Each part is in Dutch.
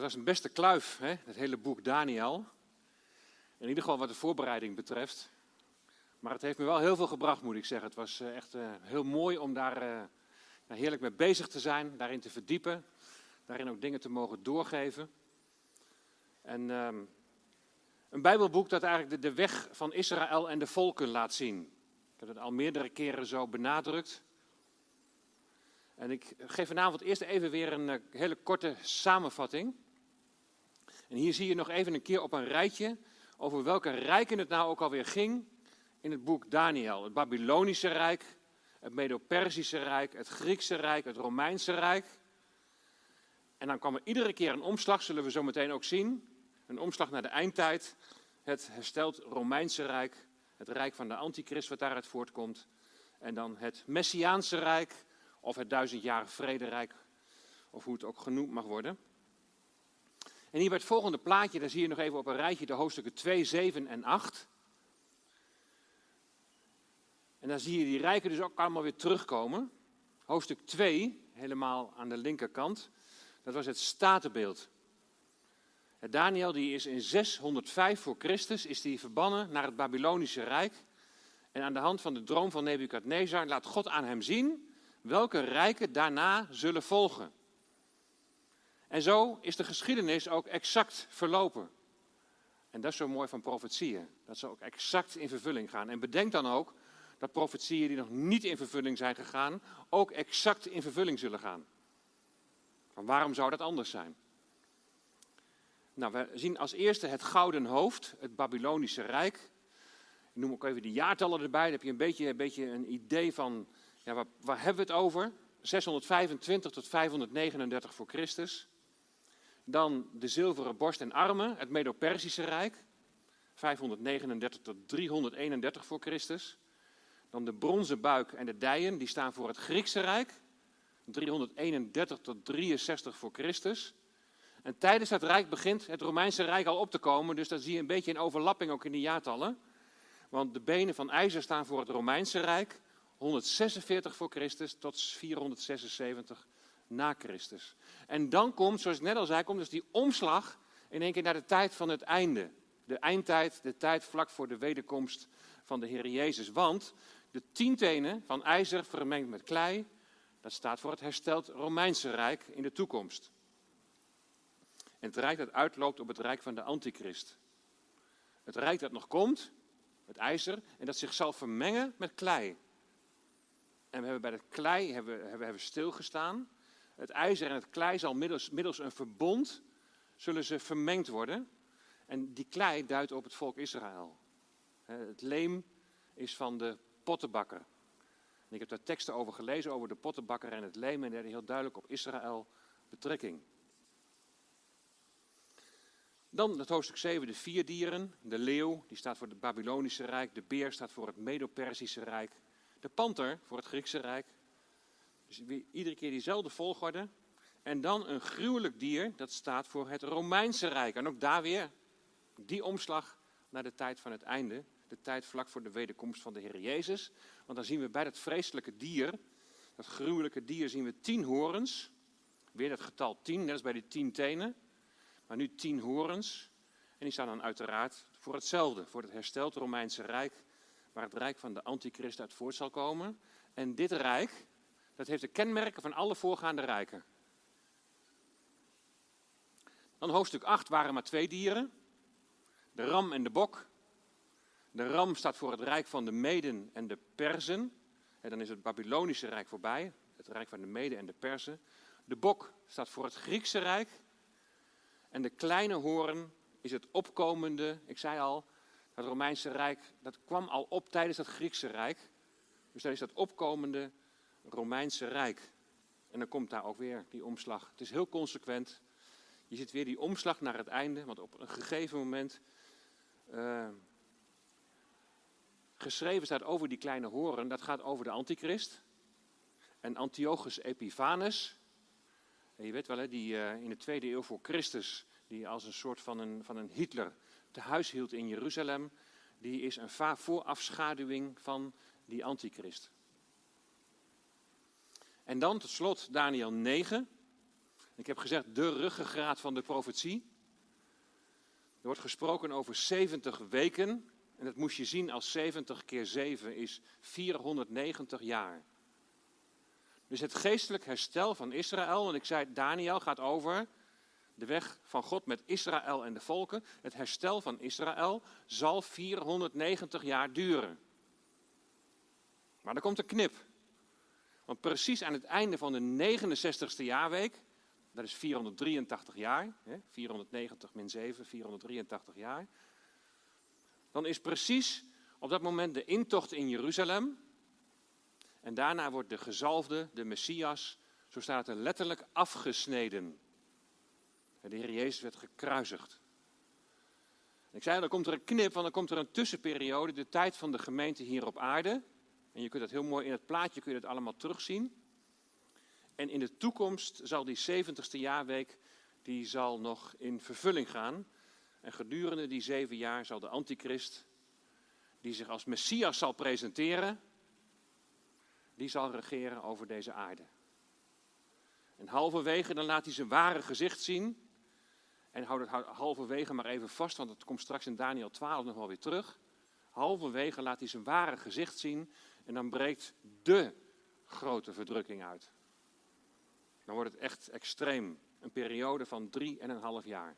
Dat was een beste kluif, hè? het hele boek Daniel. In ieder geval wat de voorbereiding betreft. Maar het heeft me wel heel veel gebracht, moet ik zeggen. Het was eh, echt uh, heel mooi om daar uh, heerlijk mee bezig te zijn, daarin te verdiepen. Daarin ook dingen te mogen doorgeven. En um, een Bijbelboek dat eigenlijk de, de weg van Israël en de volken laat zien. Ik heb het al meerdere keren zo benadrukt. En ik geef vanavond eerst even weer een hele korte samenvatting. En hier zie je nog even een keer op een rijtje over welke rijken het nou ook alweer ging in het boek Daniel. Het Babylonische Rijk, het Medo-Persische Rijk, het Griekse Rijk, het Romeinse Rijk. En dan kwam er iedere keer een omslag, zullen we zo meteen ook zien. Een omslag naar de eindtijd. Het hersteld Romeinse Rijk, het Rijk van de Antichrist wat daaruit voortkomt. En dan het Messiaanse Rijk, of het duizendjarige vrederijk, of hoe het ook genoemd mag worden. En hier bij het volgende plaatje, daar zie je nog even op een rijtje de hoofdstukken 2, 7 en 8. En dan zie je die rijken dus ook allemaal weer terugkomen. Hoofdstuk 2, helemaal aan de linkerkant, dat was het statenbeeld. Daniel die is in 605 voor Christus is die verbannen naar het Babylonische Rijk. En aan de hand van de droom van Nebukadnezar laat God aan hem zien welke rijken daarna zullen volgen. En zo is de geschiedenis ook exact verlopen. En dat is zo mooi van profetieën. Dat ze ook exact in vervulling gaan. En bedenk dan ook dat profetieën die nog niet in vervulling zijn gegaan, ook exact in vervulling zullen gaan. Van waarom zou dat anders zijn? Nou, we zien als eerste het gouden hoofd, het Babylonische Rijk. Ik noem ook even de jaartallen erbij. Dan heb je een beetje een, beetje een idee van, ja, waar, waar hebben we het over? 625 tot 539 voor Christus. Dan de zilveren borst en armen, het Medo-Persische Rijk. 539 tot 331 voor Christus. Dan de bronzen buik en de dijen, die staan voor het Griekse Rijk. 331 tot 63 voor Christus. En tijdens dat rijk begint het Romeinse Rijk al op te komen, dus daar zie je een beetje een overlapping ook in de jaartallen. Want de benen van ijzer staan voor het Romeinse Rijk, 146 voor Christus tot 476 na Christus. En dan komt, zoals ik net al zei, komt dus die omslag in één keer naar de tijd van het einde. De eindtijd, de tijd vlak voor de wederkomst van de Heer Jezus. Want de tien tenen van ijzer vermengd met klei, dat staat voor het hersteld Romeinse Rijk in de toekomst. En het rijk dat uitloopt op het rijk van de antichrist. Het rijk dat nog komt, het ijzer, en dat zich zal vermengen met klei. En we hebben bij het klei hebben, hebben, hebben stilgestaan. Het ijzer en het klei zal middels, middels een verbond, zullen ze vermengd worden. En die klei duidt op het volk Israël. Het leem is van de pottenbakker. En ik heb daar teksten over gelezen, over de pottenbakker en het leem. En die heel duidelijk op Israël betrekking. Dan het hoofdstuk 7, de vier dieren. De leeuw, die staat voor het Babylonische Rijk. De beer staat voor het Medo-Persische Rijk. De panter voor het Griekse Rijk. Dus iedere keer diezelfde volgorde. En dan een gruwelijk dier, dat staat voor het Romeinse Rijk. En ook daar weer die omslag naar de tijd van het einde. De tijd vlak voor de wederkomst van de Heer Jezus. Want dan zien we bij dat vreselijke dier, dat gruwelijke dier, zien we tien horens. Weer dat getal tien, net als bij die tien tenen maar nu tien horens. En die staan dan uiteraard voor hetzelfde, voor het hersteld Romeinse Rijk, waar het Rijk van de Antichrist uit voort zal komen. En dit Rijk, dat heeft de kenmerken van alle voorgaande rijken. Dan hoofdstuk 8 waren maar twee dieren, de ram en de bok. De ram staat voor het rijk van de Meden en de Perzen. En dan is het Babylonische rijk voorbij, het rijk van de Meden en de Perzen. De bok staat voor het Griekse rijk. En de kleine hoorn is het opkomende, ik zei al, het Romeinse Rijk, dat kwam al op tijdens het Griekse Rijk. Dus dat is dat opkomende Romeinse Rijk. En dan komt daar ook weer die omslag. Het is heel consequent. Je ziet weer die omslag naar het einde, want op een gegeven moment uh, geschreven staat over die kleine horen, dat gaat over de antichrist. En Antiochus Epiphanes, en je weet wel, hè, die uh, in de tweede eeuw voor Christus, die als een soort van een, van een Hitler te huis hield in Jeruzalem, die is een voorafschaduwing van die antichrist. En dan tot slot Daniel 9. Ik heb gezegd de ruggengraat van de profetie. Er wordt gesproken over 70 weken. En dat moest je zien als 70 keer 7 is 490 jaar. Dus het geestelijk herstel van Israël, en ik zei, Daniel gaat over de weg van God met Israël en de volken. Het herstel van Israël zal 490 jaar duren. Maar er komt een knip. Want precies aan het einde van de 69ste jaarweek, dat is 483 jaar, 490 min 7, 483 jaar. Dan is precies op dat moment de intocht in Jeruzalem. En daarna wordt de gezalfde, de Messias, zo staat er letterlijk afgesneden. De Heer Jezus werd gekruisigd. Ik zei, dan komt er een knip, want dan komt er een tussenperiode, de tijd van de gemeente hier op aarde. En je kunt dat heel mooi in het plaatje kun je dat allemaal terugzien. En in de toekomst zal die 70ste jaarweek, die zal nog in vervulling gaan. En gedurende die zeven jaar zal de antichrist, die zich als Messias zal presenteren, die zal regeren over deze aarde. En halverwege dan laat hij zijn ware gezicht zien. En houd het halverwege maar even vast, want het komt straks in Daniel 12 nog wel weer terug. Halverwege laat hij zijn ware gezicht zien en dan breekt de grote verdrukking uit. Dan wordt het echt extreem. Een periode van drie en een half jaar.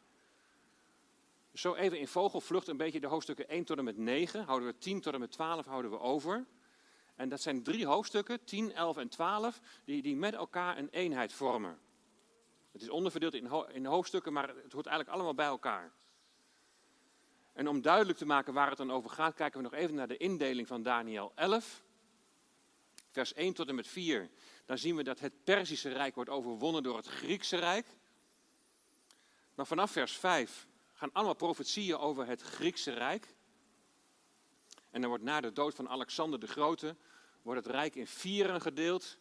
Zo even in vogelvlucht een beetje de hoofdstukken 1 tot en met 9. Houden we 10 tot en met 12 houden we over. En dat zijn drie hoofdstukken, 10, 11 en 12, die, die met elkaar een eenheid vormen. Het is onderverdeeld in, in hoofdstukken, maar het hoort eigenlijk allemaal bij elkaar. En om duidelijk te maken waar het dan over gaat, kijken we nog even naar de indeling van Daniel 11. Vers 1 tot en met 4. Dan zien we dat het Perzische Rijk wordt overwonnen door het Griekse Rijk. Dan vanaf vers 5 gaan allemaal profetieën over het Griekse Rijk. En dan wordt na de dood van Alexander de Grote, wordt het rijk in vieren gedeeld.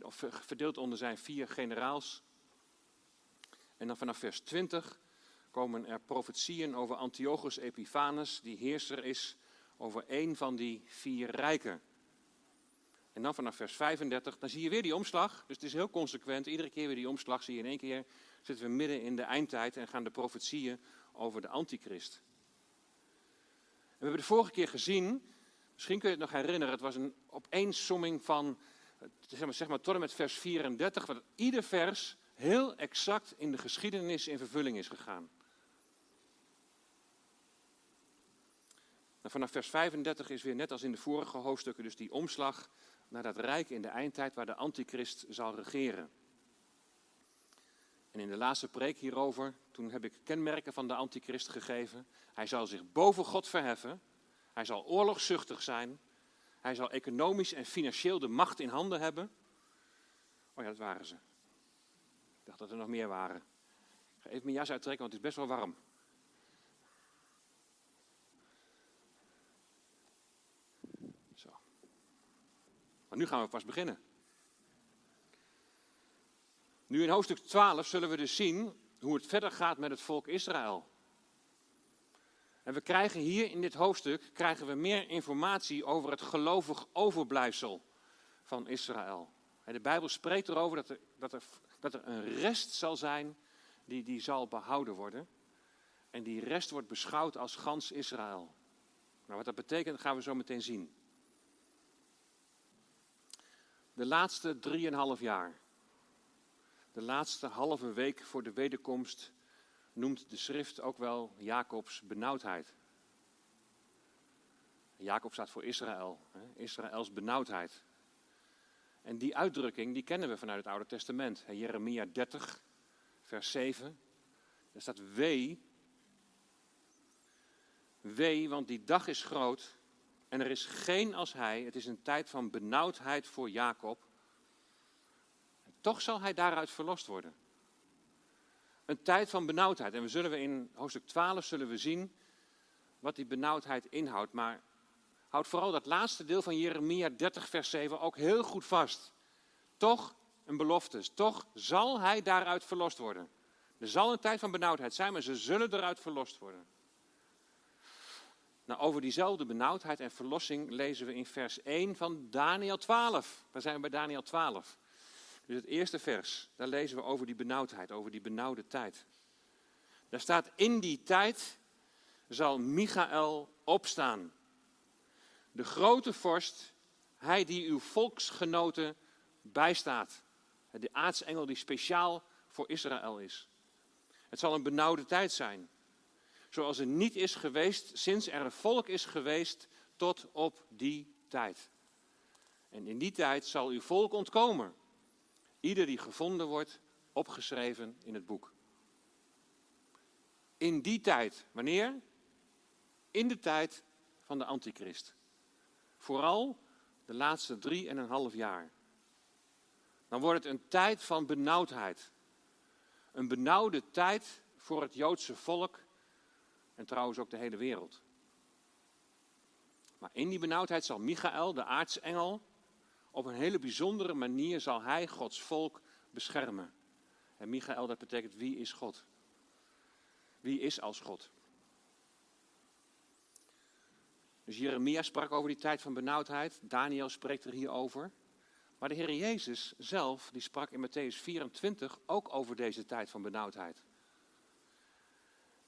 Of verdeeld onder zijn vier generaals. En dan vanaf vers 20 komen er profetieën over Antiochus Epiphanes, die heerser is over één van die vier rijken. En dan vanaf vers 35, dan zie je weer die omslag. Dus het is heel consequent. Iedere keer weer die omslag zie je in één keer. Zitten we midden in de eindtijd en gaan de profetieën over de antichrist. We hebben de vorige keer gezien, misschien kun je het nog herinneren, het was een opeensomming van, zeg maar, zeg maar tot en met vers 34, wat ieder vers heel exact in de geschiedenis in vervulling is gegaan. Vanaf vers 35 is weer net als in de vorige hoofdstukken dus die omslag naar dat rijk in de eindtijd waar de antichrist zal regeren. En in de laatste preek hierover, toen heb ik kenmerken van de antichrist gegeven. Hij zal zich boven God verheffen. Hij zal oorlogszuchtig zijn. Hij zal economisch en financieel de macht in handen hebben. Oh ja, dat waren ze. Ik dacht dat er nog meer waren. Ik ga even mijn jas uittrekken, want het is best wel warm. Zo. Nu gaan we pas beginnen. Nu in hoofdstuk 12 zullen we dus zien hoe het verder gaat met het volk Israël. En we krijgen hier in dit hoofdstuk krijgen we meer informatie over het gelovig overblijfsel van Israël. De Bijbel spreekt erover dat er, dat er, dat er een rest zal zijn die, die zal behouden worden. En die rest wordt beschouwd als gans Israël. Nou, wat dat betekent gaan we zo meteen zien. De laatste drieënhalf jaar de laatste halve week voor de wederkomst noemt de schrift ook wel Jacobs benauwdheid. Jacob staat voor Israël, Israëls benauwdheid. En die uitdrukking die kennen we vanuit het Oude Testament. Jeremia 30, vers 7. Daar staat wee. Wee, want die dag is groot en er is geen als hij. Het is een tijd van benauwdheid voor Jacob. Toch zal hij daaruit verlost worden. Een tijd van benauwdheid. En we zullen we in hoofdstuk 12 zullen we zien wat die benauwdheid inhoudt. Maar houd vooral dat laatste deel van Jeremia 30, vers 7 ook heel goed vast. Toch een belofte. Toch zal hij daaruit verlost worden. Er zal een tijd van benauwdheid zijn, maar ze zullen eruit verlost worden. Nou, over diezelfde benauwdheid en verlossing lezen we in vers 1 van Daniel 12. Daar zijn we bij Daniel 12. Dus het eerste vers, daar lezen we over die benauwdheid, over die benauwde tijd. Daar staat in die tijd zal Michael opstaan. De grote vorst, hij die uw volksgenoten bijstaat. De aartsengel die speciaal voor Israël is. Het zal een benauwde tijd zijn. Zoals er niet is geweest sinds er een volk is geweest tot op die tijd. En in die tijd zal uw volk ontkomen. Ieder die gevonden wordt, opgeschreven in het boek. In die tijd, wanneer? In de tijd van de antichrist. Vooral de laatste drie en een half jaar. Dan wordt het een tijd van benauwdheid. Een benauwde tijd voor het Joodse volk en trouwens ook de hele wereld. Maar in die benauwdheid zal Michael, de aartsengel, op een hele bijzondere manier zal hij Gods volk beschermen. En Michael, dat betekent wie is God? Wie is als God? Dus Jeremia sprak over die tijd van benauwdheid. Daniel spreekt er hier over. Maar de Heer Jezus zelf, die sprak in Matthäus 24 ook over deze tijd van benauwdheid.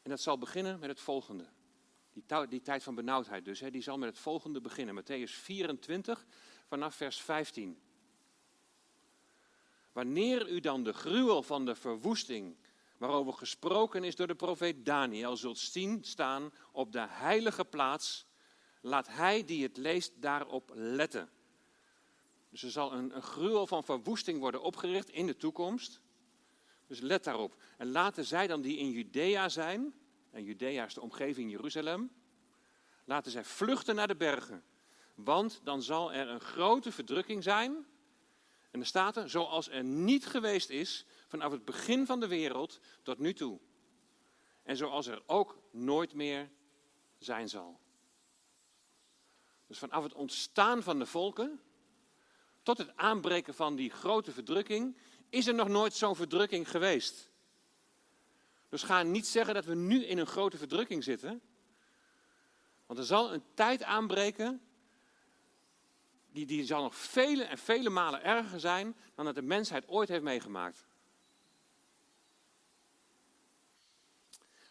En dat zal beginnen met het volgende. Die, die tijd van benauwdheid dus, hè, die zal met het volgende beginnen. Matthäus 24 vanaf vers 15. Wanneer u dan de gruwel van de verwoesting, waarover gesproken is door de profeet Daniel, zult zien staan op de heilige plaats, laat hij die het leest daarop letten. Dus er zal een, een gruwel van verwoesting worden opgericht in de toekomst. Dus let daarop. En laten zij dan die in Judea zijn, en Judea is de omgeving Jeruzalem, laten zij vluchten naar de bergen. Want dan zal er een grote verdrukking zijn. En er staat er, zoals er niet geweest is vanaf het begin van de wereld tot nu toe. En zoals er ook nooit meer zijn zal. Dus vanaf het ontstaan van de volken tot het aanbreken van die grote verdrukking is er nog nooit zo'n verdrukking geweest. Dus ga niet zeggen dat we nu in een grote verdrukking zitten. Want er zal een tijd aanbreken die, die zal nog vele en vele malen erger zijn dan dat de mensheid ooit heeft meegemaakt.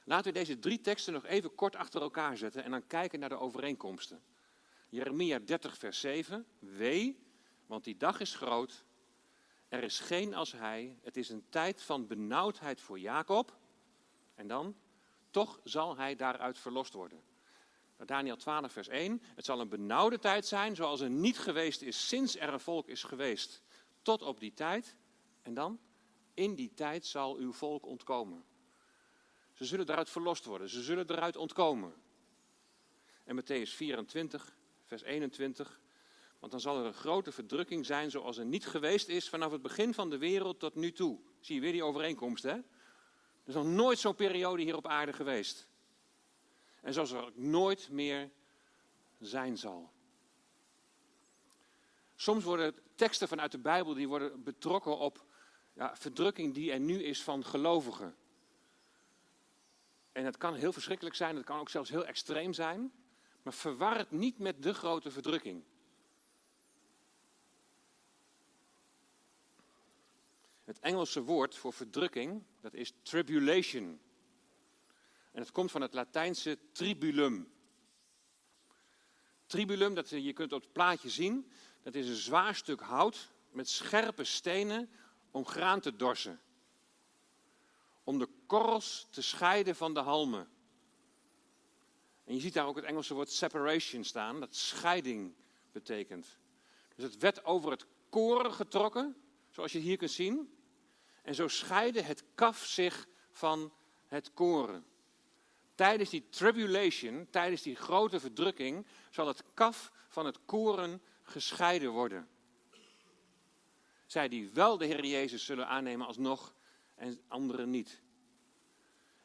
Laten we deze drie teksten nog even kort achter elkaar zetten en dan kijken naar de overeenkomsten. Jeremia 30, vers 7. Wee, want die dag is groot. Er is geen als hij. Het is een tijd van benauwdheid voor Jacob. En dan, toch zal hij daaruit verlost worden. Daniel 12, vers 1. Het zal een benauwde tijd zijn, zoals er niet geweest is sinds er een volk is geweest, tot op die tijd. En dan, in die tijd zal uw volk ontkomen. Ze zullen daaruit verlost worden, ze zullen eruit ontkomen. En Matthäus 24, vers 21. Want dan zal er een grote verdrukking zijn zoals er niet geweest is vanaf het begin van de wereld tot nu toe. Zie je weer die overeenkomst, hè? Er is nog nooit zo'n periode hier op aarde geweest. En zoals er ook nooit meer zijn zal. Soms worden teksten vanuit de Bijbel die worden betrokken op ja, verdrukking die er nu is van gelovigen. En dat kan heel verschrikkelijk zijn, dat kan ook zelfs heel extreem zijn. Maar verwar het niet met de grote verdrukking. Het Engelse woord voor verdrukking, dat is tribulation. En het komt van het Latijnse tribulum. Tribulum, dat, je kunt op het plaatje zien, dat is een zwaar stuk hout met scherpe stenen om graan te dorsen. Om de korrels te scheiden van de halmen. En je ziet daar ook het Engelse woord separation staan, dat scheiding betekent. Dus het werd over het koren getrokken, zoals je hier kunt zien. En zo scheidde het kaf zich van het koren. Tijdens die tribulation, tijdens die grote verdrukking, zal het kaf van het koren gescheiden worden. Zij die wel de Heer Jezus zullen aannemen alsnog en anderen niet.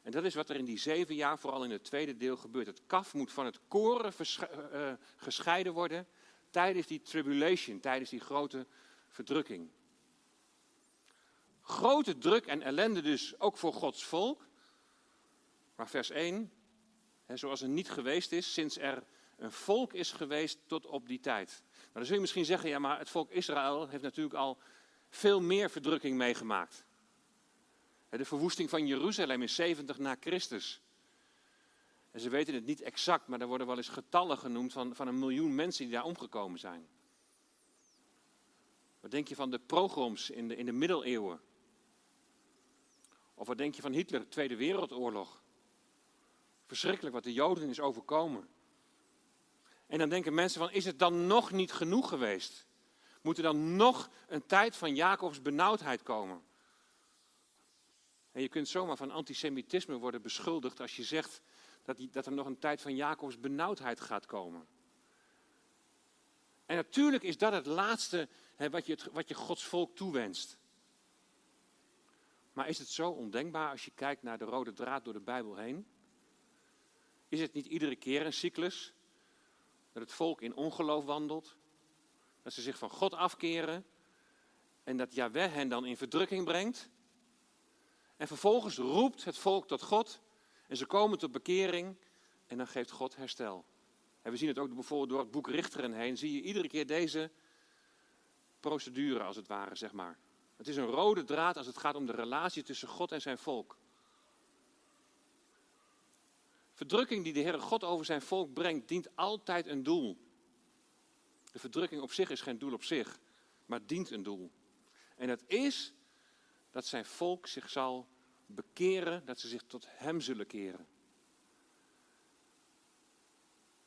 En dat is wat er in die zeven jaar, vooral in het tweede deel, gebeurt. Het kaf moet van het koren uh, gescheiden worden tijdens die tribulation, tijdens die grote verdrukking. Grote druk en ellende dus ook voor Gods volk. Maar vers 1, hè, zoals er niet geweest is sinds er een volk is geweest tot op die tijd. Nou, dan zul je misschien zeggen, ja maar het volk Israël heeft natuurlijk al veel meer verdrukking meegemaakt. De verwoesting van Jeruzalem in 70 na Christus. En ze weten het niet exact, maar er worden wel eens getallen genoemd van, van een miljoen mensen die daar omgekomen zijn. Wat denk je van de pogroms in de, in de middeleeuwen? Of wat denk je van Hitler, Tweede Wereldoorlog? Verschrikkelijk wat de Joden is overkomen. En dan denken mensen van, is het dan nog niet genoeg geweest? Moet er dan nog een tijd van Jacobs benauwdheid komen? En je kunt zomaar van antisemitisme worden beschuldigd als je zegt dat, die, dat er nog een tijd van Jacobs benauwdheid gaat komen. En natuurlijk is dat het laatste hè, wat, je, wat je Gods volk toewenst. Maar is het zo ondenkbaar als je kijkt naar de rode draad door de Bijbel heen? Is het niet iedere keer een cyclus dat het volk in ongeloof wandelt, dat ze zich van God afkeren en dat Yahweh hen dan in verdrukking brengt? En vervolgens roept het volk tot God en ze komen tot bekering en dan geeft God herstel. En we zien het ook bijvoorbeeld door het boek Richteren heen, zie je iedere keer deze procedure als het ware, zeg maar. Het is een rode draad als het gaat om de relatie tussen God en zijn volk. Verdrukking die de Heere God over zijn volk brengt, dient altijd een doel. De verdrukking op zich is geen doel op zich, maar dient een doel. En dat is dat zijn volk zich zal bekeren, dat ze zich tot Hem zullen keren.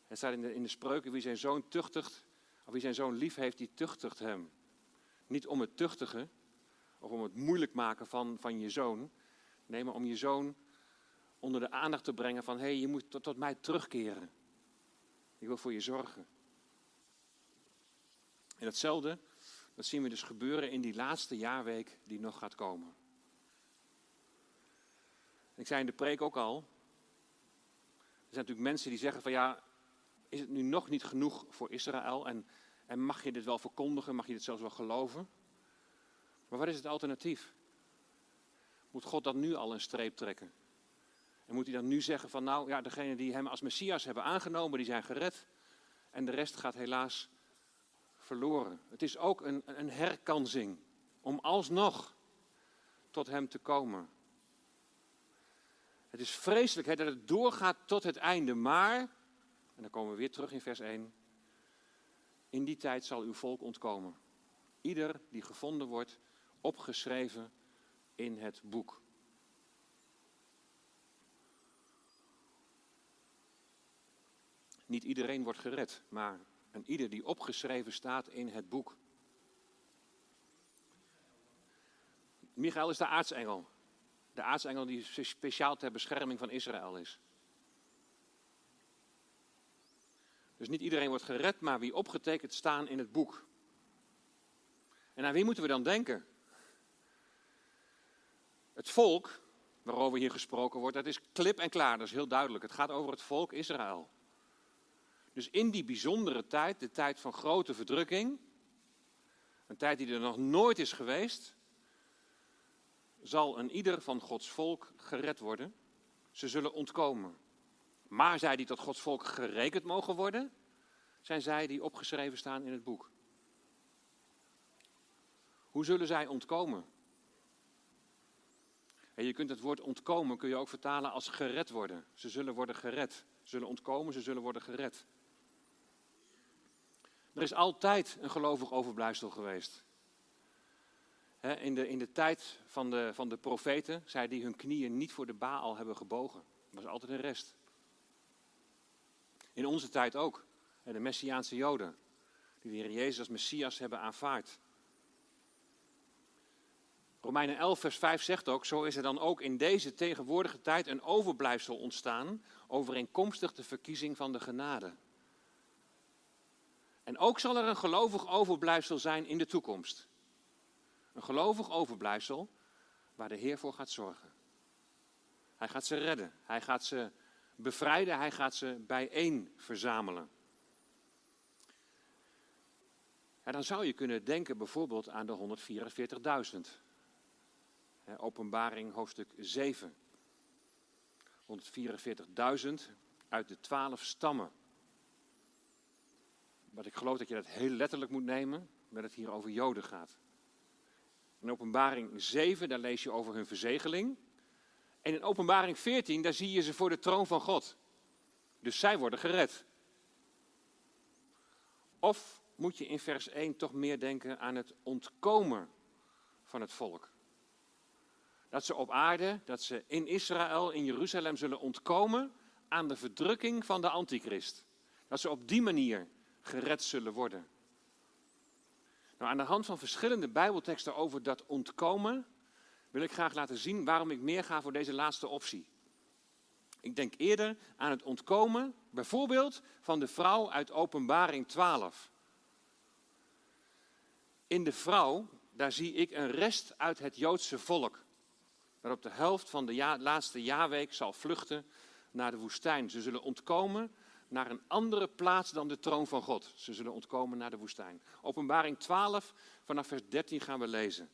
Het staat in de, in de spreuken, wie zijn zoon tuchtigt, of wie zijn zoon lief heeft, die tuchtigt hem. Niet om het tuchtigen, of om het moeilijk maken van, van je zoon. Nee, maar om je zoon onder de aandacht te brengen van, hé, hey, je moet tot, tot mij terugkeren. Ik wil voor je zorgen. En datzelfde, dat zien we dus gebeuren in die laatste jaarweek die nog gaat komen. Ik zei in de preek ook al, er zijn natuurlijk mensen die zeggen van ja, is het nu nog niet genoeg voor Israël en, en mag je dit wel verkondigen, mag je dit zelfs wel geloven? Maar wat is het alternatief? Moet God dan nu al een streep trekken? En moet hij dan nu zeggen van nou ja, degenen die hem als Messias hebben aangenomen, die zijn gered en de rest gaat helaas verloren. Het is ook een, een herkansing om alsnog tot hem te komen. Het is vreselijk hè, dat het doorgaat tot het einde, maar, en dan komen we weer terug in vers 1, in die tijd zal uw volk ontkomen. Ieder die gevonden wordt, opgeschreven in het boek. Niet iedereen wordt gered, maar een ieder die opgeschreven staat in het boek. Michael is de aartsengel. De aartsengel die speciaal ter bescherming van Israël is. Dus niet iedereen wordt gered, maar wie opgetekend staan in het boek. En aan wie moeten we dan denken? Het volk, waarover hier gesproken wordt, dat is klip en klaar, dat is heel duidelijk. Het gaat over het volk Israël. Dus in die bijzondere tijd, de tijd van grote verdrukking, een tijd die er nog nooit is geweest, zal een ieder van Gods volk gered worden. Ze zullen ontkomen. Maar zij die tot Gods volk gerekend mogen worden, zijn zij die opgeschreven staan in het boek. Hoe zullen zij ontkomen? En je kunt het woord ontkomen kun je ook vertalen als gered worden. Ze zullen worden gered. Ze zullen ontkomen, ze zullen worden gered. Er is altijd een gelovig overblijfsel geweest. In de, in de tijd van de, van de profeten, zij die hun knieën niet voor de Baal hebben gebogen. Was altijd een rest. In onze tijd ook. De Messiaanse Joden, die de Heer Jezus als Messias hebben aanvaard. Romeinen 11, vers 5 zegt ook, zo is er dan ook in deze tegenwoordige tijd een overblijfsel ontstaan, overeenkomstig de verkiezing van de genade. En ook zal er een gelovig overblijfsel zijn in de toekomst. Een gelovig overblijfsel waar de Heer voor gaat zorgen. Hij gaat ze redden, hij gaat ze bevrijden, hij gaat ze bijeen verzamelen. En dan zou je kunnen denken bijvoorbeeld aan de 144.000. Openbaring hoofdstuk 7. 144.000 uit de twaalf stammen. Wat ik geloof dat je dat heel letterlijk moet nemen, dat het hier over Joden gaat. In openbaring 7, daar lees je over hun verzegeling. En in openbaring 14, daar zie je ze voor de troon van God. Dus zij worden gered. Of moet je in vers 1 toch meer denken aan het ontkomen van het volk? Dat ze op aarde, dat ze in Israël, in Jeruzalem zullen ontkomen aan de verdrukking van de antichrist. Dat ze op die manier gered zullen worden. Nou, aan de hand van verschillende Bijbelteksten over dat ontkomen wil ik graag laten zien waarom ik meer ga voor deze laatste optie. Ik denk eerder aan het ontkomen, bijvoorbeeld van de vrouw uit Openbaring 12. In de vrouw, daar zie ik een rest uit het Joodse volk, dat op de helft van de laatste jaarweek zal vluchten naar de woestijn. Ze zullen ontkomen naar een andere plaats dan de troon van God. Ze zullen ontkomen naar de woestijn. Openbaring 12, vanaf vers 13 gaan we lezen.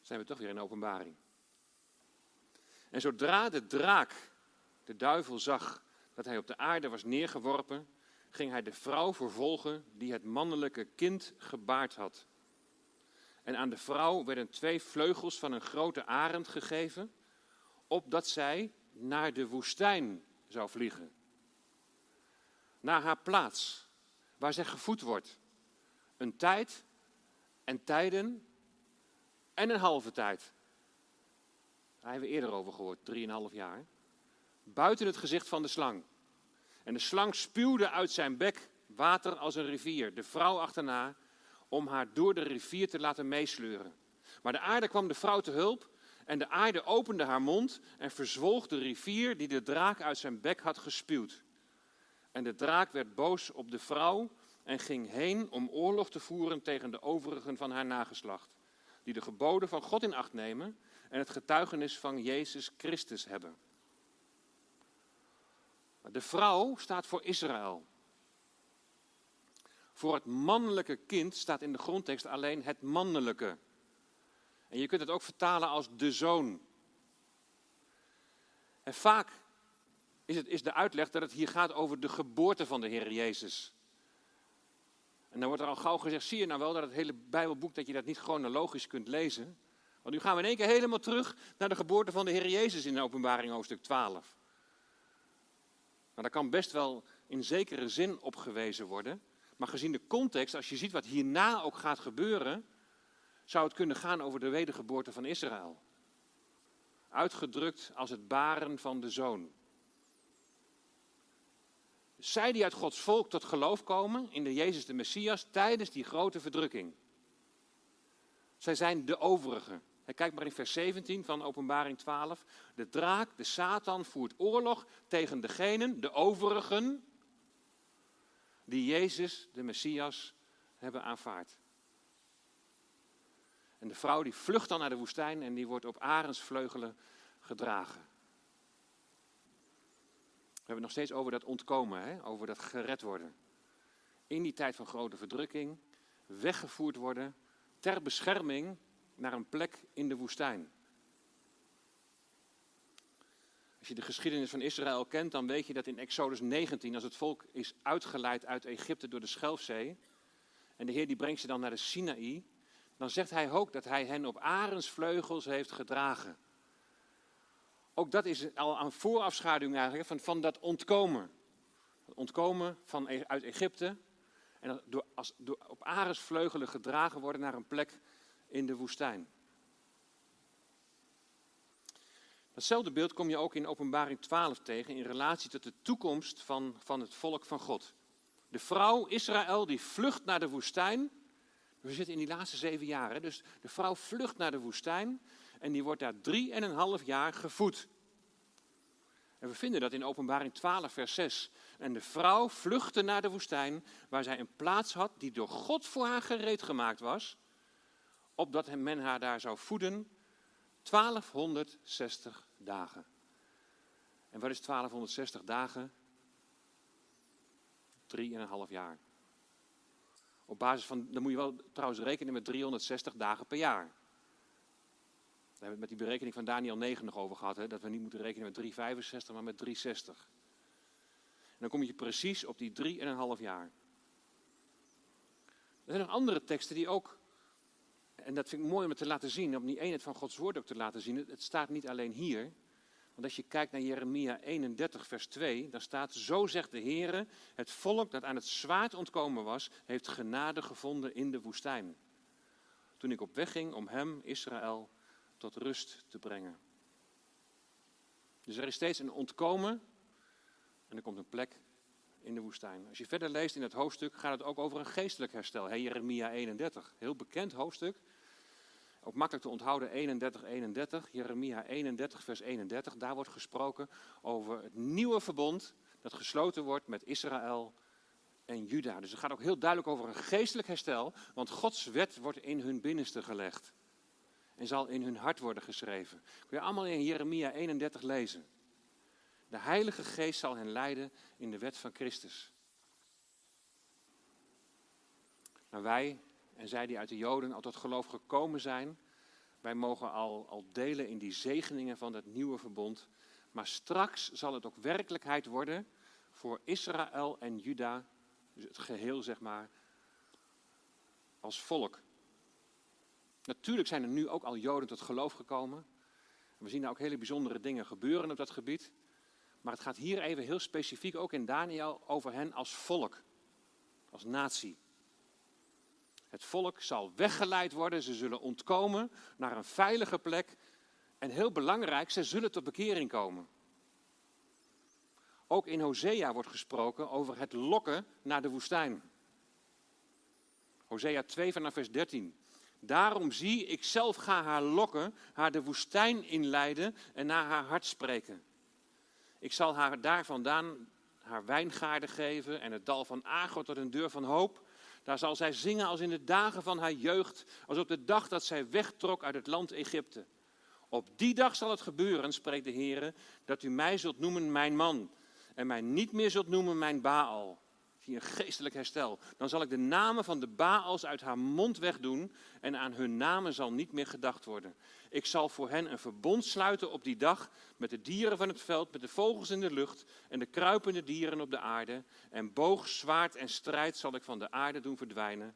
Zijn we toch weer in openbaring. En zodra de draak, de duivel, zag dat hij op de aarde was neergeworpen, ging hij de vrouw vervolgen die het mannelijke kind gebaard had. En aan de vrouw werden twee vleugels van een grote arend gegeven opdat zij naar de woestijn zou vliegen. Naar haar plaats, waar zij gevoed wordt. Een tijd en tijden en een halve tijd. Daar hebben we eerder over gehoord, drieënhalf jaar. Buiten het gezicht van de slang. En de slang spuwde uit zijn bek water als een rivier, de vrouw achterna, om haar door de rivier te laten meesleuren. Maar de aarde kwam de vrouw te hulp en de aarde opende haar mond en verzwolg de rivier die de draak uit zijn bek had gespuwd. En de draak werd boos op de vrouw en ging heen om oorlog te voeren tegen de overigen van haar nageslacht, die de geboden van God in acht nemen en het getuigenis van Jezus Christus hebben. De vrouw staat voor Israël. Voor het mannelijke kind staat in de grondtekst alleen het mannelijke. En je kunt het ook vertalen als de zoon. En vaak is, het, is de uitleg dat het hier gaat over de geboorte van de Heer Jezus. En dan wordt er al gauw gezegd, zie je nou wel dat het hele Bijbelboek, dat je dat niet chronologisch kunt lezen. Want nu gaan we in één keer helemaal terug naar de geboorte van de Heer Jezus in de openbaring hoofdstuk 12. Maar daar kan best wel in zekere zin op gewezen worden. Maar gezien de context, als je ziet wat hierna ook gaat gebeuren, zou het kunnen gaan over de wedergeboorte van Israël. Uitgedrukt als het baren van de zoon. Zij die uit Gods volk tot geloof komen in de Jezus de Messias tijdens die grote verdrukking. Zij zijn de overigen. Kijk maar in vers 17 van Openbaring 12. De draak, de Satan, voert oorlog tegen degenen, de overigen, die Jezus, de Messias, hebben aanvaard. En de vrouw die vlucht dan naar de woestijn en die wordt op arendsvleugelen gedragen. We hebben het nog steeds over dat ontkomen, hè? over dat gered worden. In die tijd van grote verdrukking, weggevoerd worden ter bescherming naar een plek in de woestijn. Als je de geschiedenis van Israël kent, dan weet je dat in Exodus 19, als het volk is uitgeleid uit Egypte door de Schelfzee, en de Heer die brengt ze dan naar de Sinaï, dan zegt hij ook dat hij hen op arendsvleugels heeft gedragen. Ook dat is al een voorafschaduwing eigenlijk van, van dat ontkomen. Het ontkomen van, e- uit Egypte en door, als, door op arendsvleugelen gedragen worden naar een plek in de woestijn. Datzelfde beeld kom je ook in Openbaring 12 tegen in relatie tot de toekomst van, van het volk van God. De vrouw Israël die vlucht naar de woestijn we zitten in die laatste zeven jaar. Dus de vrouw vlucht naar de woestijn en die wordt daar drie en een half jaar gevoed. En we vinden dat in Openbaring 12, vers 6. En de vrouw vluchtte naar de woestijn, waar zij een plaats had die door God voor haar gereed gemaakt was, opdat men haar daar zou voeden 1260 dagen. En wat is 1260 dagen? Drie en een half jaar. Op basis van, dan moet je wel trouwens rekenen met 360 dagen per jaar. Daar hebben we het met die berekening van Daniel 9 nog over gehad. Hè? Dat we niet moeten rekenen met 365, maar met 360. En dan kom je precies op die 3,5 jaar. Er zijn nog andere teksten die ook, en dat vind ik mooi om het te laten zien, om die eenheid van Gods woord ook te laten zien. Het staat niet alleen hier, want als je kijkt naar Jeremia 31, vers 2, dan staat, zo zegt de Heer, het volk dat aan het zwaard ontkomen was, heeft genade gevonden in de woestijn. Toen ik op weg ging om hem, Israël, tot rust te brengen. Dus er is steeds een ontkomen en er komt een plek in de woestijn. Als je verder leest in het hoofdstuk gaat het ook over een geestelijk herstel. Hey, Jeremia 31, heel bekend hoofdstuk. Ook makkelijk te onthouden 31, 31. Jeremia 31, vers 31. Daar wordt gesproken over het nieuwe verbond dat gesloten wordt met Israël en Juda. Dus het gaat ook heel duidelijk over een geestelijk herstel, want Gods wet wordt in hun binnenste gelegd en zal in hun hart worden geschreven. Kun je allemaal in Jeremia 31 lezen. De Heilige Geest zal hen leiden in de wet van Christus. Nou, wij en zij die uit de Joden al tot geloof gekomen zijn, wij mogen al, al delen in die zegeningen van het nieuwe verbond. Maar straks zal het ook werkelijkheid worden voor Israël en Juda, dus het geheel zeg maar, als volk. Natuurlijk zijn er nu ook al Joden tot geloof gekomen. We zien daar ook hele bijzondere dingen gebeuren op dat gebied. Maar het gaat hier even heel specifiek, ook in Daniel, over hen als volk, als natie. Het volk zal weggeleid worden, ze zullen ontkomen naar een veilige plek. En heel belangrijk, ze zullen tot bekering komen. Ook in Hosea wordt gesproken over het lokken naar de woestijn. Hosea 2 vanaf vers 13. Daarom zie ik zelf ga haar lokken, haar de woestijn inleiden en naar haar hart spreken. Ik zal haar daar vandaan haar wijngaarden geven en het dal van Agor tot een deur van hoop. Daar zal zij zingen als in de dagen van haar jeugd, als op de dag dat zij wegtrok uit het land Egypte. Op die dag zal het gebeuren, spreekt de Heer, dat u mij zult noemen mijn man en mij niet meer zult noemen mijn Baal een geestelijk herstel. Dan zal ik de namen van de Baals uit haar mond wegdoen en aan hun namen zal niet meer gedacht worden. Ik zal voor hen een verbond sluiten op die dag met de dieren van het veld, met de vogels in de lucht en de kruipende dieren op de aarde. En boog, zwaard en strijd zal ik van de aarde doen verdwijnen.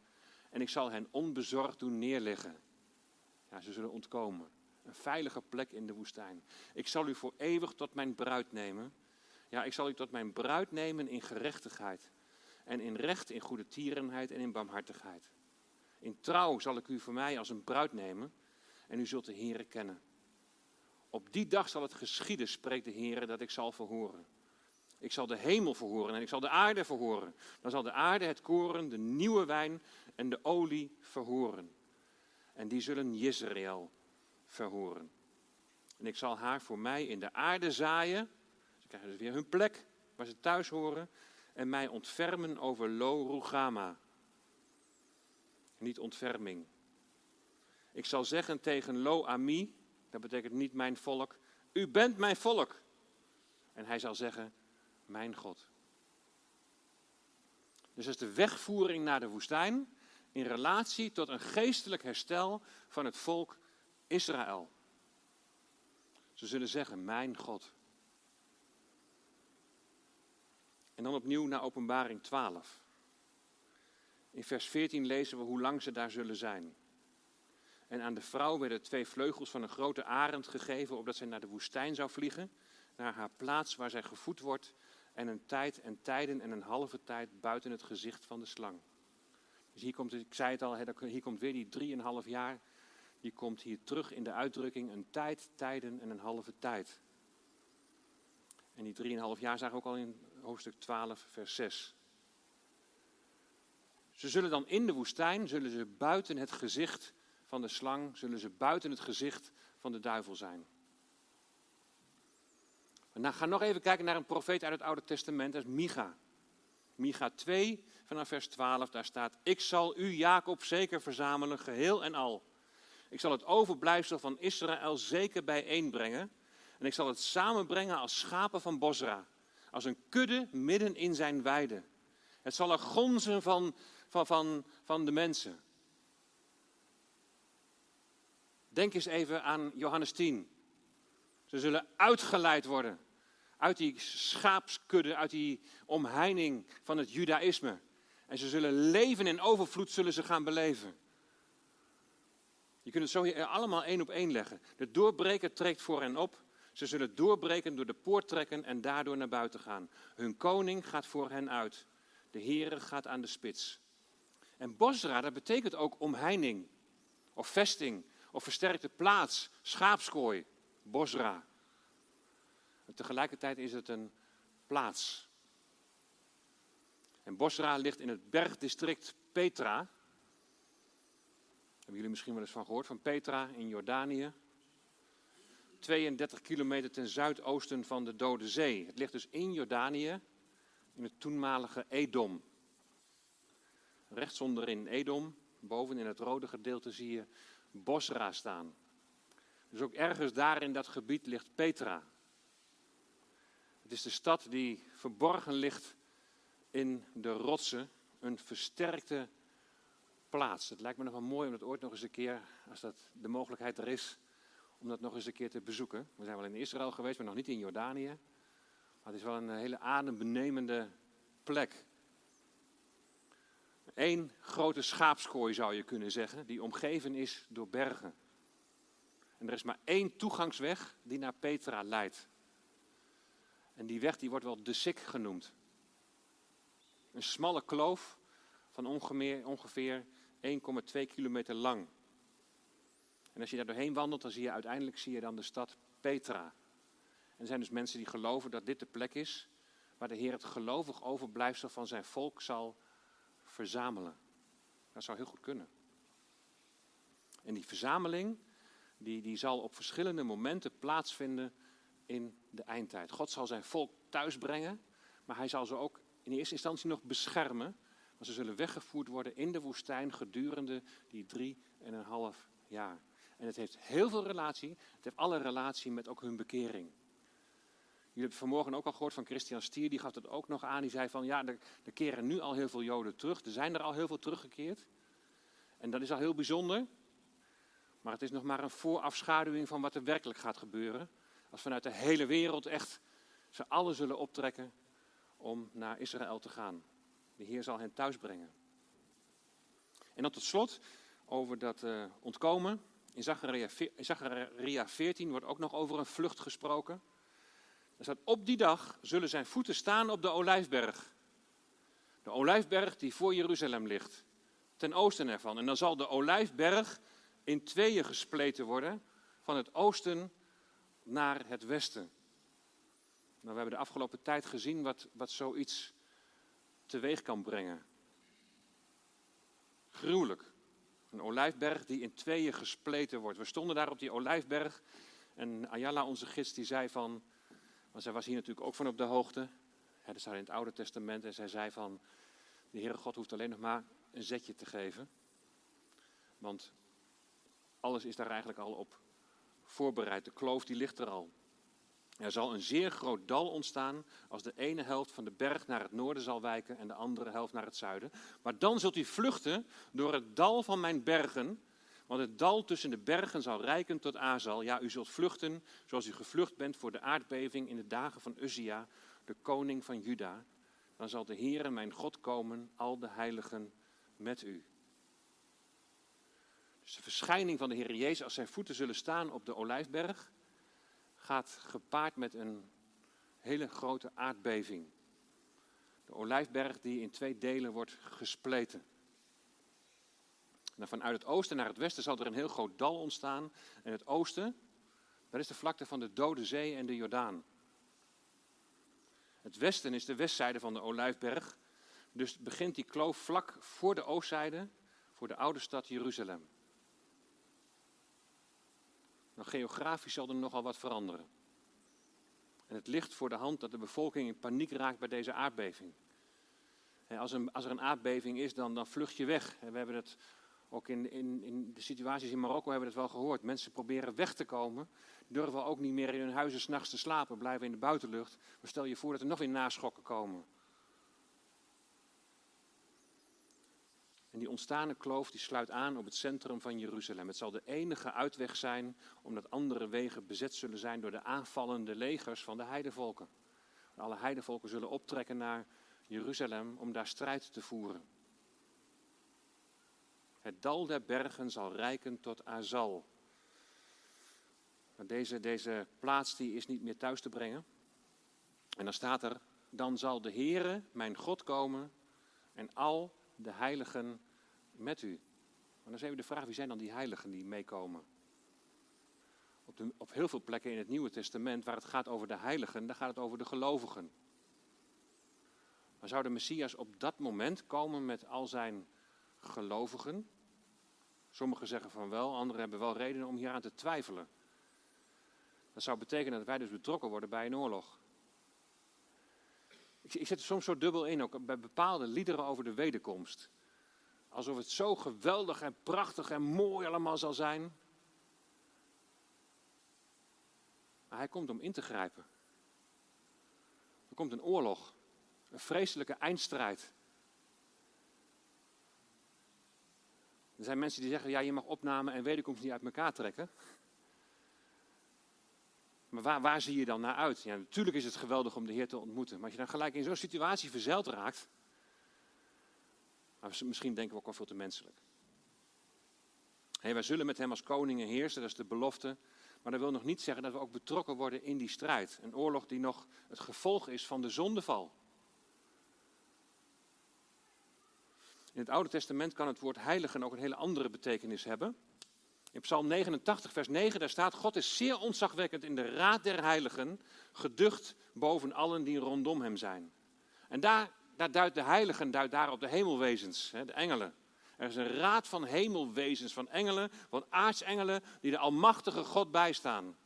En ik zal hen onbezorgd doen neerleggen. Ja, ze zullen ontkomen. Een veilige plek in de woestijn. Ik zal u voor eeuwig tot mijn bruid nemen. Ja, ik zal u tot mijn bruid nemen in gerechtigheid en in recht, in goede tierenheid en in barmhartigheid. In trouw zal ik u voor mij als een bruid nemen en u zult de Heere kennen. Op die dag zal het geschieden, spreekt de Heere, dat ik zal verhoren. Ik zal de hemel verhoren en ik zal de aarde verhoren. Dan zal de aarde het koren, de nieuwe wijn en de olie verhoren. En die zullen Jezreel verhoren. En ik zal haar voor mij in de aarde zaaien. Ze krijgen dus weer hun plek waar ze thuis horen en mij ontfermen over Lo Rugama. Niet ontferming. Ik zal zeggen tegen Lo Ami, dat betekent niet mijn volk, u bent mijn volk. En hij zal zeggen, mijn God. Dus dat is de wegvoering naar de woestijn in relatie tot een geestelijk herstel van het volk Israël. Ze zullen zeggen, mijn God. En dan opnieuw naar Openbaring 12. In vers 14 lezen we hoe lang ze daar zullen zijn. En aan de vrouw werden twee vleugels van een grote arend gegeven, opdat zij naar de woestijn zou vliegen, naar haar plaats waar zij gevoed wordt, en een tijd en tijden en een halve tijd buiten het gezicht van de slang. Dus hier komt, ik zei het al, hier komt weer die drieënhalf jaar, die komt hier terug in de uitdrukking een tijd, tijden en een halve tijd. En die drieënhalf jaar zagen we ook al in hoofdstuk 12, vers 6. Ze zullen dan in de woestijn, zullen ze buiten het gezicht van de slang, zullen ze buiten het gezicht van de duivel zijn. We gaan nog even kijken naar een profeet uit het Oude Testament, dat is Micha. Micha 2, vanaf vers 12, daar staat: Ik zal u, Jacob, zeker verzamelen, geheel en al. Ik zal het overblijfsel van Israël zeker bijeenbrengen. En ik zal het samenbrengen als schapen van Bosra als een kudde midden in zijn weide. Het zal er gonzen van, van, van, van de mensen. Denk eens even aan Johannes 10. Ze zullen uitgeleid worden uit die schaapskudde, uit die omheining van het judaïsme. En ze zullen leven in overvloed, zullen ze gaan beleven. Je kunt het zo allemaal één op één leggen. De doorbreker trekt voor hen op. Ze zullen doorbreken, door de poort trekken en daardoor naar buiten gaan. Hun koning gaat voor hen uit. De Heere gaat aan de spits. En Bosra, dat betekent ook omheining, of vesting, of versterkte plaats, schaapskooi, Bosra. Tegelijkertijd is het een plaats. En Bosra ligt in het bergdistrict Petra. Hebben jullie misschien wel eens van gehoord, van Petra in Jordanië. 32 kilometer ten zuidoosten van de Dode Zee. Het ligt dus in Jordanië, in het toenmalige Edom. Rechts onderin Edom, boven in het rode gedeelte zie je Bosra staan. Dus ook ergens daar in dat gebied ligt Petra. Het is de stad die verborgen ligt in de rotsen, een versterkte plaats. Het lijkt me nog wel mooi om dat ooit nog eens een keer, als dat de mogelijkheid er is, om dat nog eens een keer te bezoeken. We zijn wel in Israël geweest, maar nog niet in Jordanië. Maar het is wel een hele adembenemende plek. Eén grote schaapskooi zou je kunnen zeggen, die omgeven is door bergen. En er is maar één toegangsweg die naar Petra leidt. En die weg die wordt wel de Sik genoemd. Een smalle kloof van ongeveer, ongeveer 1,2 kilometer lang. En als je daar doorheen wandelt, dan zie je uiteindelijk zie je dan de stad Petra. En er zijn dus mensen die geloven dat dit de plek is waar de Heer het gelovig overblijfsel van zijn volk zal verzamelen. Dat zou heel goed kunnen. En die verzameling, die, die zal op verschillende momenten plaatsvinden in de eindtijd. God zal zijn volk thuisbrengen, maar hij zal ze ook in eerste instantie nog beschermen. Want ze zullen weggevoerd worden in de woestijn gedurende die drie en een half jaar. En het heeft heel veel relatie, het heeft alle relatie met ook hun bekering. Jullie hebben vanmorgen ook al gehoord van Christian Stier, die gaf dat ook nog aan. Die zei van ja, er, er keren nu al heel veel Joden terug. Er zijn er al heel veel teruggekeerd. En dat is al heel bijzonder. Maar het is nog maar een voorafschaduwing van wat er werkelijk gaat gebeuren. Als vanuit de hele wereld echt ze allen zullen optrekken om naar Israël te gaan. De Heer zal hen thuisbrengen. En dan tot slot over dat uh, ontkomen. In Zacharia, in Zacharia 14 wordt ook nog over een vlucht gesproken. Er staat, op die dag zullen zijn voeten staan op de Olijfberg. De Olijfberg die voor Jeruzalem ligt, ten oosten ervan. En dan zal de Olijfberg in tweeën gespleten worden, van het oosten naar het westen. Nou, we hebben de afgelopen tijd gezien wat, wat zoiets teweeg kan brengen. Gruwelijk. Een olijfberg die in tweeën gespleten wordt. We stonden daar op die olijfberg en Ayala, onze gids, die zei van, want zij was hier natuurlijk ook van op de hoogte. dat staat in het Oude Testament en zij zei van, de Heere God hoeft alleen nog maar een zetje te geven. Want alles is daar eigenlijk al op voorbereid. De kloof die ligt er al. Er zal een zeer groot dal ontstaan als de ene helft van de berg naar het noorden zal wijken en de andere helft naar het zuiden. Maar dan zult u vluchten door het dal van mijn bergen, want het dal tussen de bergen zal rijken tot Azal. Ja, u zult vluchten zoals u gevlucht bent voor de aardbeving in de dagen van Uzia, de koning van Juda. Dan zal de Heere mijn God komen, al de heiligen met u. Dus de verschijning van de Heer Jezus als zijn voeten zullen staan op de olijfberg gaat gepaard met een hele grote aardbeving. De olijfberg die in twee delen wordt gespleten. Nou, vanuit het oosten naar het westen zal er een heel groot dal ontstaan. En het oosten, dat is de vlakte van de Dode Zee en de Jordaan. Het westen is de westzijde van de olijfberg. Dus begint die kloof vlak voor de oostzijde, voor de oude stad Jeruzalem. Geografisch zal er nogal wat veranderen. En het ligt voor de hand dat de bevolking in paniek raakt bij deze aardbeving. Als, een, als er een aardbeving is, dan, dan vlucht je weg. We hebben het ook in, in, in de situaties in Marokko hebben we het wel gehoord. Mensen proberen weg te komen, durven ook niet meer in hun huizen s'nachts te slapen, blijven in de buitenlucht. Maar stel je voor dat er nog weer naschokken komen. En die ontstane kloof die sluit aan op het centrum van Jeruzalem. Het zal de enige uitweg zijn, omdat andere wegen bezet zullen zijn door de aanvallende legers van de heidevolken. Alle heidevolken zullen optrekken naar Jeruzalem om daar strijd te voeren. Het dal der bergen zal rijken tot Azal. Deze, deze plaats die is niet meer thuis te brengen. En dan staat er, dan zal de Heere, mijn God, komen en al de heiligen met u. Maar dan is even de vraag, wie zijn dan die heiligen die meekomen? Op, op heel veel plekken in het Nieuwe Testament, waar het gaat over de heiligen, dan gaat het over de gelovigen. Maar zou de Messias op dat moment komen met al zijn gelovigen? Sommigen zeggen van wel, anderen hebben wel redenen om hier aan te twijfelen. Dat zou betekenen dat wij dus betrokken worden bij een oorlog. Ik, ik zet er soms zo dubbel in, ook bij bepaalde liederen over de wederkomst. Alsof het zo geweldig en prachtig en mooi allemaal zal zijn. Maar hij komt om in te grijpen. Er komt een oorlog, een vreselijke eindstrijd. Er zijn mensen die zeggen, ja, je mag opname en wederkomst niet uit elkaar trekken. Maar waar, waar zie je dan naar uit? Ja, natuurlijk is het geweldig om de Heer te ontmoeten. Maar als je dan gelijk in zo'n situatie verzeild raakt. Maar misschien denken we ook wel veel te menselijk. Hey, wij zullen met hem als koningen heersen, dat is de belofte. Maar dat wil nog niet zeggen dat we ook betrokken worden in die strijd. Een oorlog die nog het gevolg is van de zondeval. In het Oude Testament kan het woord heiligen ook een hele andere betekenis hebben. In Psalm 89, vers 9, daar staat: God is zeer ontzagwekkend in de raad der heiligen, geducht boven allen die rondom hem zijn. En daar, daar duidt de heiligen duidt daar op de hemelwezens, de engelen. Er is een raad van hemelwezens, van engelen, van aartsengelen, die de Almachtige God bijstaan.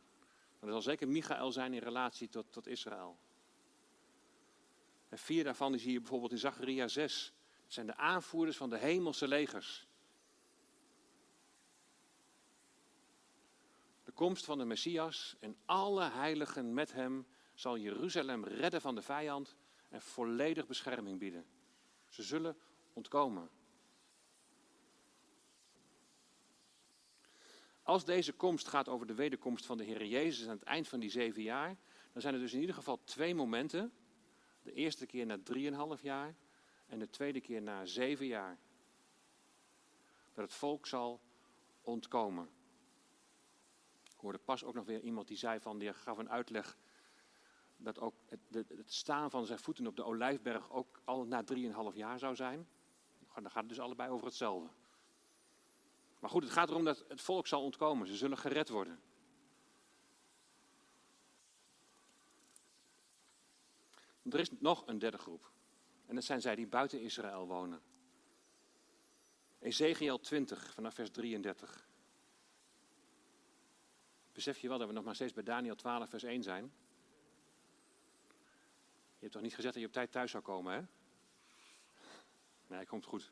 Dat zal zeker Michael zijn in relatie tot, tot Israël. En vier daarvan is hier bijvoorbeeld in Zacharia 6. Dat zijn de aanvoerders van de hemelse legers. De komst van de Messias en alle heiligen met hem zal Jeruzalem redden van de vijand en volledig bescherming bieden. Ze zullen ontkomen. Als deze komst gaat over de wederkomst van de Heer Jezus aan het eind van die zeven jaar, dan zijn er dus in ieder geval twee momenten. De eerste keer na drieënhalf jaar en de tweede keer na zeven jaar. Dat het volk zal ontkomen. Ik hoorde pas ook nog weer iemand die zei van, die gaf een uitleg dat ook het, het staan van zijn voeten op de olijfberg ook al na drieënhalf jaar zou zijn. Dan gaat het dus allebei over hetzelfde. Maar goed, het gaat erom dat het volk zal ontkomen. Ze zullen gered worden. Er is nog een derde groep. En dat zijn zij die buiten Israël wonen. Ezekiel 20, vanaf vers 33. Besef je wel dat we nog maar steeds bij Daniel 12, vers 1 zijn? Je hebt toch niet gezegd dat je op tijd thuis zou komen, hè? Nee, komt goed.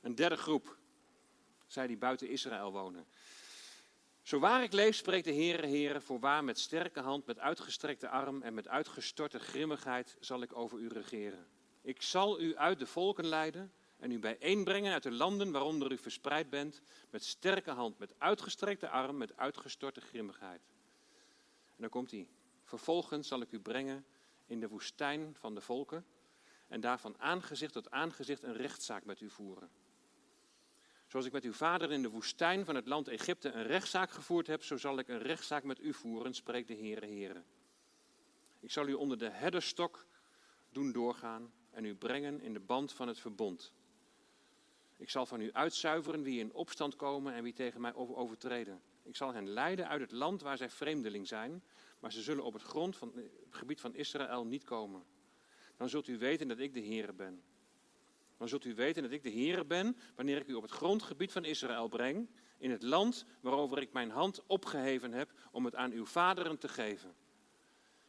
Een derde groep, zij die buiten Israël wonen. Zo waar ik leef, spreekt de Heere, Heere, voorwaar met sterke hand, met uitgestrekte arm en met uitgestorte grimmigheid zal ik over u regeren. Ik zal u uit de volken leiden en u bijeenbrengen uit de landen waaronder u verspreid bent, met sterke hand, met uitgestrekte arm, met uitgestorte grimmigheid. En dan komt hij. Vervolgens zal ik u brengen in de woestijn van de volken en daarvan aangezicht tot aangezicht een rechtszaak met u voeren. Zoals ik met uw vader in de woestijn van het land Egypte een rechtszaak gevoerd heb, zo zal ik een rechtszaak met u voeren, spreekt de Heere Heere. Ik zal u onder de herderstok doen doorgaan en u brengen in de band van het verbond. Ik zal van u uitzuiveren wie in opstand komen en wie tegen mij overtreden. Ik zal hen leiden uit het land waar zij vreemdeling zijn, maar ze zullen op het grond van het gebied van Israël niet komen. Dan zult u weten dat ik de Heere ben. Dan zult u weten dat ik de Heere ben wanneer ik u op het grondgebied van Israël breng, in het land waarover ik mijn hand opgeheven heb om het aan uw vaderen te geven.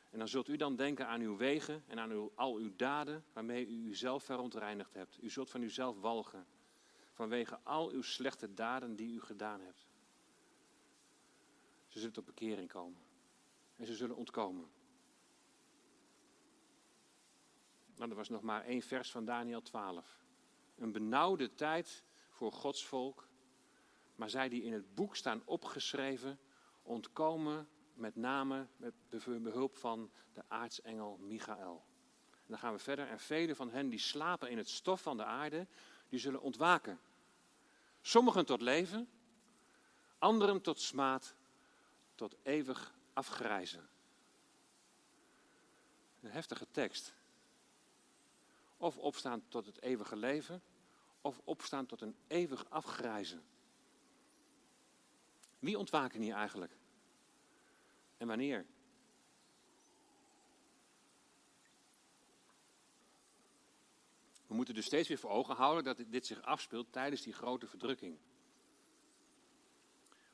En dan zult u dan denken aan uw wegen en aan uw, al uw daden waarmee u uzelf verontreinigd hebt. U zult van uzelf walgen vanwege al uw slechte daden die u gedaan hebt. Ze zullen tot bekering komen en ze zullen ontkomen. Nou, er was nog maar één vers van Daniel 12. Een benauwde tijd voor Gods volk, maar zij die in het boek staan opgeschreven, ontkomen met name met behulp van de aartsengel Michael. En dan gaan we verder. En vele van hen die slapen in het stof van de aarde, die zullen ontwaken. Sommigen tot leven, anderen tot smaad, tot eeuwig afgrijzen. Een heftige tekst. Of opstaan tot het eeuwige leven, of opstaan tot een eeuwig afgrijzen. Wie ontwaken hier eigenlijk? En wanneer? We moeten dus steeds weer voor ogen houden dat dit zich afspeelt tijdens die grote verdrukking.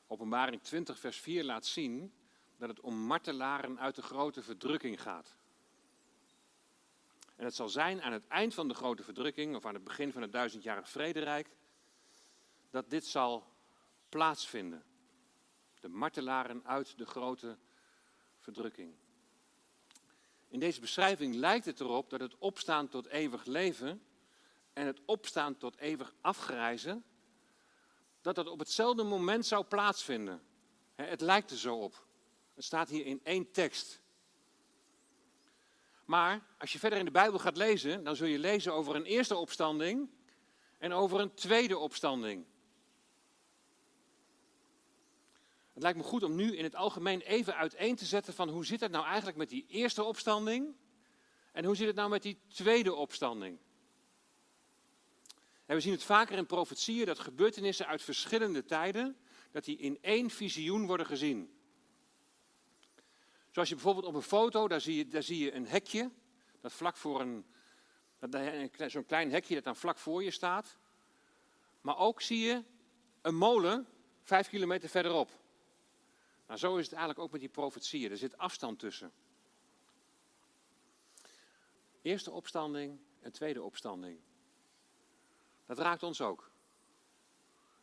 Openbaring 20, vers 4 laat zien dat het om martelaren uit de grote verdrukking gaat. En het zal zijn aan het eind van de grote verdrukking, of aan het begin van het duizendjarig vrederijk, dat dit zal plaatsvinden. De martelaren uit de grote verdrukking. In deze beschrijving lijkt het erop dat het opstaan tot eeuwig leven en het opstaan tot eeuwig afgrijzen, dat dat op hetzelfde moment zou plaatsvinden. Het lijkt er zo op. Het staat hier in één tekst. Maar als je verder in de Bijbel gaat lezen, dan zul je lezen over een eerste opstanding en over een tweede opstanding. Het lijkt me goed om nu in het algemeen even uiteen te zetten van hoe zit het nou eigenlijk met die eerste opstanding en hoe zit het nou met die tweede opstanding. En we zien het vaker in profetieën dat gebeurtenissen uit verschillende tijden, dat die in één visioen worden gezien. Zoals je bijvoorbeeld op een foto, daar zie je, daar zie je een hekje, dat vlak voor een, zo'n klein hekje dat dan vlak voor je staat. Maar ook zie je een molen vijf kilometer verderop. Nou, zo is het eigenlijk ook met die profetieën. Er zit afstand tussen. Eerste opstanding en tweede opstanding. Dat raakt ons ook.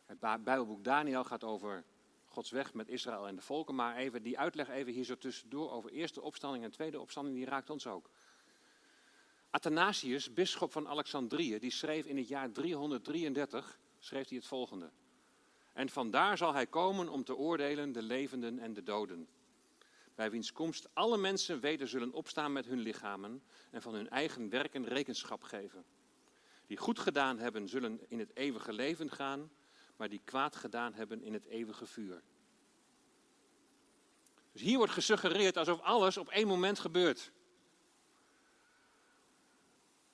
Het Bijbelboek Daniel gaat over Gods weg met Israël en de volken. Maar even die uitleg even hier zo tussendoor over eerste opstanding en tweede opstanding, die raakt ons ook. Athanasius, bisschop van Alexandrië, die schreef in het jaar 333 schreef hij het volgende. En vandaar zal hij komen om te oordelen de levenden en de doden. Bij wiens komst alle mensen weder zullen opstaan met hun lichamen en van hun eigen werken rekenschap geven. Die goed gedaan hebben, zullen in het eeuwige leven gaan, maar die kwaad gedaan hebben in het eeuwige vuur. Dus hier wordt gesuggereerd alsof alles op één moment gebeurt.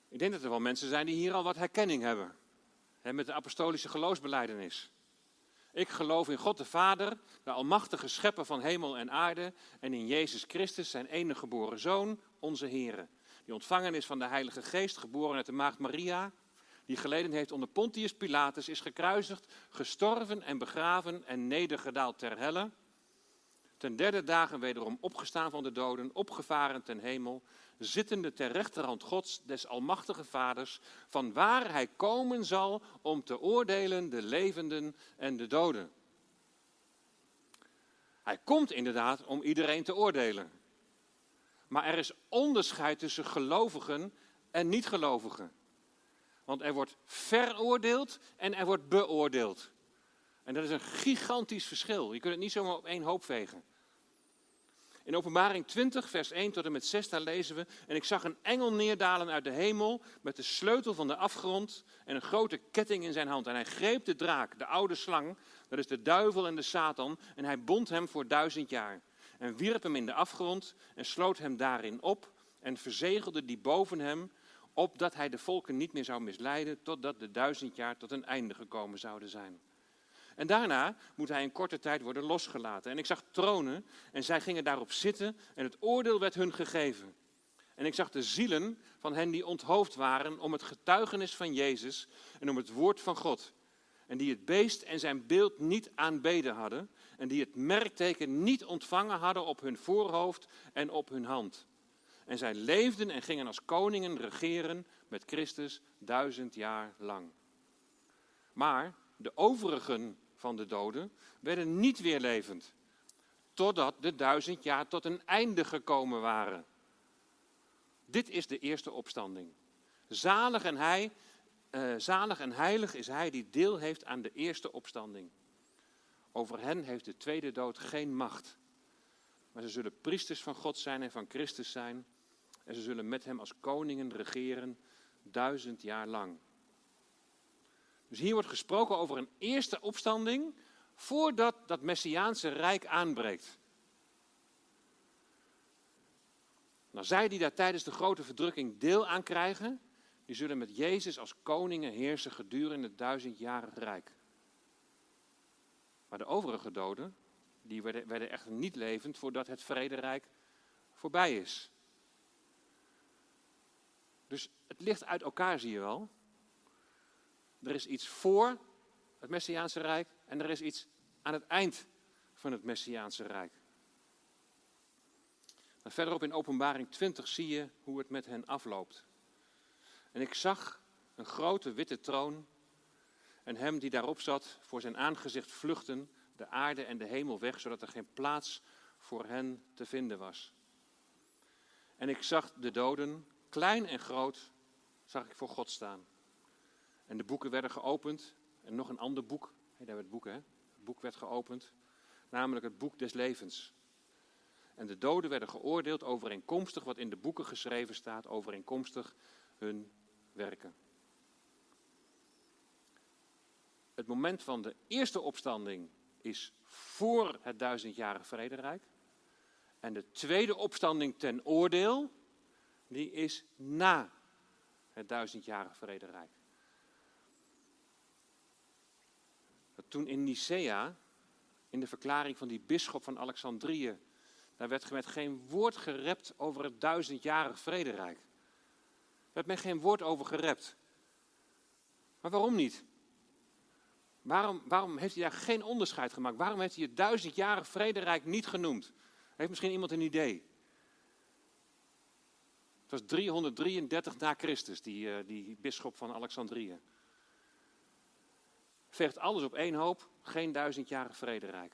Ik denk dat er wel mensen zijn die hier al wat herkenning hebben. Met de apostolische geloofsbeleidenis. Ik geloof in God de Vader, de almachtige schepper van hemel en aarde. En in Jezus Christus, zijn enige geboren Zoon, onze Heer. Die ontvangen is van de Heilige Geest, geboren uit de Maagd Maria die geleden heeft onder Pontius Pilatus, is gekruisigd, gestorven en begraven en nedergedaald ter helle. Ten derde dagen wederom opgestaan van de doden, opgevaren ten hemel, zittende ter rechterhand Gods, des almachtige Vaders, van waar hij komen zal om te oordelen de levenden en de doden. Hij komt inderdaad om iedereen te oordelen. Maar er is onderscheid tussen gelovigen en niet-gelovigen. Want er wordt veroordeeld en er wordt beoordeeld. En dat is een gigantisch verschil. Je kunt het niet zomaar op één hoop vegen. In Openbaring 20, vers 1 tot en met 6, daar lezen we: En ik zag een engel neerdalen uit de hemel met de sleutel van de afgrond en een grote ketting in zijn hand. En hij greep de draak, de oude slang, dat is de duivel en de Satan, en hij bond hem voor duizend jaar. En wierp hem in de afgrond en sloot hem daarin op en verzegelde die boven hem opdat hij de volken niet meer zou misleiden, totdat de duizend jaar tot een einde gekomen zouden zijn. En daarna moet hij in korte tijd worden losgelaten. En ik zag tronen en zij gingen daarop zitten en het oordeel werd hun gegeven. En ik zag de zielen van hen die onthoofd waren om het getuigenis van Jezus en om het woord van God. En die het beest en zijn beeld niet aanbeden hadden en die het merkteken niet ontvangen hadden op hun voorhoofd en op hun hand. En zij leefden en gingen als koningen regeren met Christus duizend jaar lang. Maar de overigen van de doden werden niet weer levend, totdat de duizend jaar tot een einde gekomen waren. Dit is de eerste opstanding. Zalig en, hij, uh, zalig en heilig is hij die deel heeft aan de eerste opstanding. Over hen heeft de tweede dood geen macht. Maar ze zullen priesters van God zijn en van Christus zijn en ze zullen met hem als koningen regeren duizend jaar lang. Dus hier wordt gesproken over een eerste opstanding voordat dat Messiaanse rijk aanbreekt. Nou, zij die daar tijdens de grote verdrukking deel aan krijgen, die zullen met Jezus als koningen heersen gedurende het duizendjarig rijk. Maar de overige doden, die werden, werden echter niet levend voordat het vrederijk voorbij is. Het ligt uit elkaar, zie je wel. Er is iets voor het Messiaanse Rijk en er is iets aan het eind van het Messiaanse Rijk. Maar verderop in Openbaring 20 zie je hoe het met hen afloopt. En ik zag een grote witte troon en hem die daarop zat, voor zijn aangezicht vluchten de aarde en de hemel weg, zodat er geen plaats voor hen te vinden was. En ik zag de doden, klein en groot, zag ik voor God staan. En de boeken werden geopend. En nog een ander boek, hey, daar werd boeken, hè? Het boek werd geopend, namelijk het boek des levens. En de doden werden geoordeeld overeenkomstig wat in de boeken geschreven staat, overeenkomstig hun werken. Het moment van de eerste opstanding is voor het duizendjarige vrederijk. En de tweede opstanding ten oordeel, die is na het duizendjarige vrederijk. Toen in Nicea, in de verklaring van die bisschop van Alexandrië, daar werd met geen woord gerept over het duizendjarig vrederijk. Er werd met geen woord over gerept. Maar waarom niet? Waarom, waarom heeft hij daar geen onderscheid gemaakt? Waarom heeft hij het duizendjarig vrederijk niet genoemd? Heeft misschien iemand een idee? Het was 333 na Christus, die, uh, die bisschop van Alexandrië. Vecht alles op één hoop, geen duizendjarig vrederijk.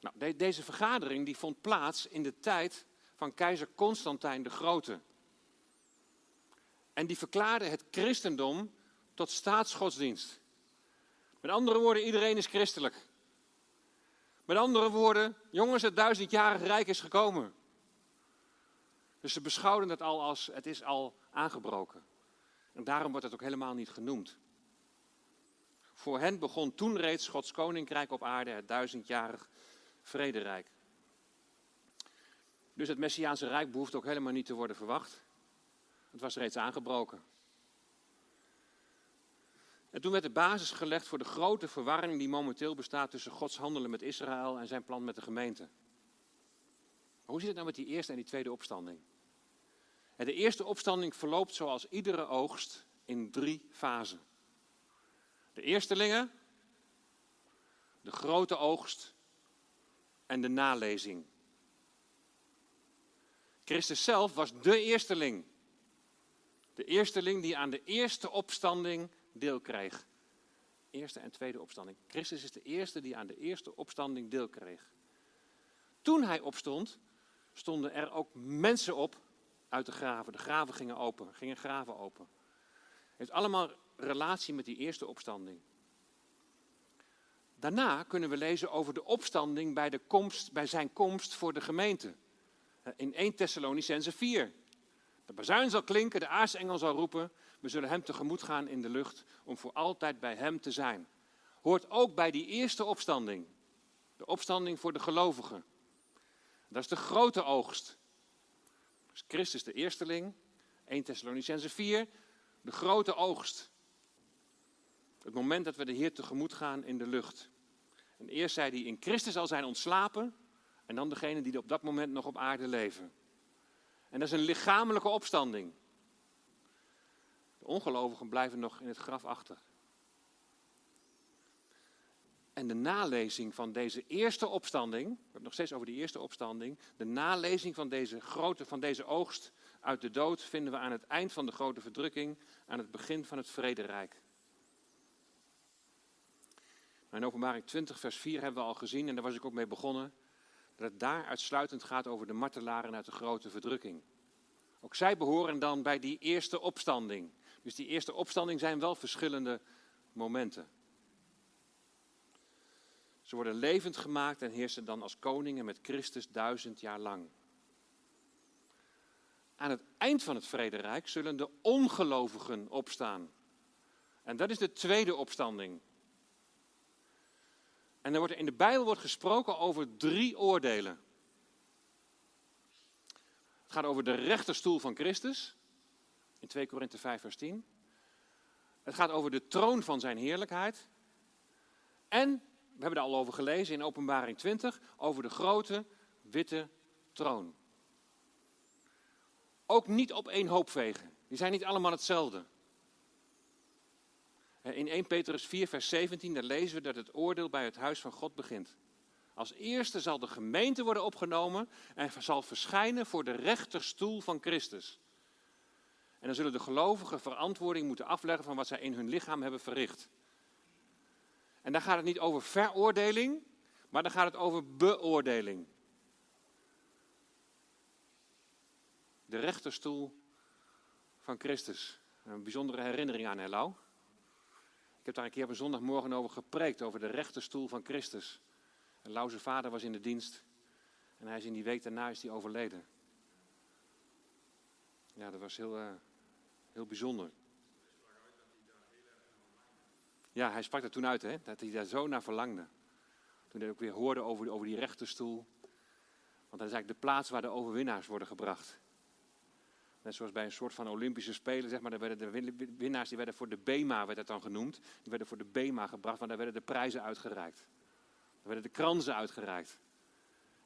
Nou, de, deze vergadering die vond plaats in de tijd van keizer Constantijn de Grote. En die verklaarde het christendom tot staatsgodsdienst. Met andere woorden, iedereen is christelijk. Met andere woorden, jongens, het duizendjarige rijk is gekomen. Dus ze beschouwden het al als het is al aangebroken. En daarom wordt het ook helemaal niet genoemd. Voor hen begon toen reeds Gods koninkrijk op aarde, het duizendjarig vrederijk. Dus het Messiaanse rijk behoeft ook helemaal niet te worden verwacht. Het was reeds aangebroken. En toen werd de basis gelegd voor de grote verwarring die momenteel bestaat tussen Gods handelen met Israël en zijn plan met de gemeente. Maar hoe zit het nou met die eerste en die tweede opstanding? De eerste opstanding verloopt zoals iedere oogst in drie fasen. De eerstelingen, de grote oogst en de nalezing. Christus zelf was de eersteling. De eersteling die aan de eerste opstanding deel kreeg. Eerste en tweede opstanding. Christus is de eerste die aan de eerste opstanding deel kreeg. Toen hij opstond, stonden er ook mensen op uit de graven. De graven gingen open, gingen graven open. Het heeft allemaal relatie met die eerste opstanding. Daarna kunnen we lezen over de opstanding bij, de komst, bij zijn komst voor de gemeente. In 1 Thessalonicense 4. De bazuin zal klinken, de aartsengel zal roepen. We zullen hem tegemoet gaan in de lucht om voor altijd bij hem te zijn. Hoort ook bij die eerste opstanding. De opstanding voor de gelovigen. Dat is de grote oogst. Dus Christus de eersteling, 1 Thessalonicense 4, de grote oogst. Het moment dat we de Heer tegemoet gaan in de lucht. En eerst zei hij, in Christus al zijn ontslapen. En dan degene die op dat moment nog op aarde leven. En dat is een lichamelijke opstanding. Ongelovigen blijven nog in het graf achter. En de nalezing van deze eerste opstanding, we hebben nog steeds over die eerste opstanding, de nalezing van deze, grote, van deze oogst uit de dood vinden we aan het eind van de grote verdrukking, aan het begin van het vrederijk. In openbaring 20, vers 4 hebben we al gezien, en daar was ik ook mee begonnen, dat het daar uitsluitend gaat over de martelaren uit de grote verdrukking. Ook zij behoren dan bij die eerste opstanding. Dus die eerste opstanding zijn wel verschillende momenten. Ze worden levend gemaakt en heersen dan als koningen met Christus duizend jaar lang. aan het eind van het vrederijk zullen de ongelovigen opstaan. En dat is de tweede opstanding. En er wordt in de Bijbel wordt gesproken over drie oordelen. Het gaat over de rechterstoel van Christus, in 2 Korinthe 5, vers 10. Het gaat over de troon van zijn heerlijkheid. En, we hebben er al over gelezen in Openbaring 20, over de grote witte troon. Ook niet op één hoop vegen. Die zijn niet allemaal hetzelfde. In 1 Petrus 4, vers 17, daar lezen we dat het oordeel bij het huis van God begint. Als eerste zal de gemeente worden opgenomen en zal verschijnen voor de rechterstoel van Christus. En dan zullen de gelovigen verantwoording moeten afleggen van wat zij in hun lichaam hebben verricht. En dan gaat het niet over veroordeling, maar dan gaat het over beoordeling. De rechterstoel van Christus. Een bijzondere herinnering aan Hello. Ik heb daar een keer op een zondagmorgen over gepreekt, over de rechterstoel van Christus. En Lauze vader was in de dienst en hij is in die week daarna is hij overleden. Ja, dat was heel, uh, heel bijzonder. Ja, hij sprak er toen uit, hè, dat hij daar zo naar verlangde. Toen hij ook weer hoorde over, over die rechterstoel. Want dat is eigenlijk de plaats waar de overwinnaars worden gebracht. Net zoals bij een soort van Olympische Spelen, zeg maar, daar werden de winnaars die werden voor de BEMA, werd het dan genoemd. Die werden voor de BEMA gebracht, want daar werden de prijzen uitgereikt. Daar werden de kransen uitgereikt.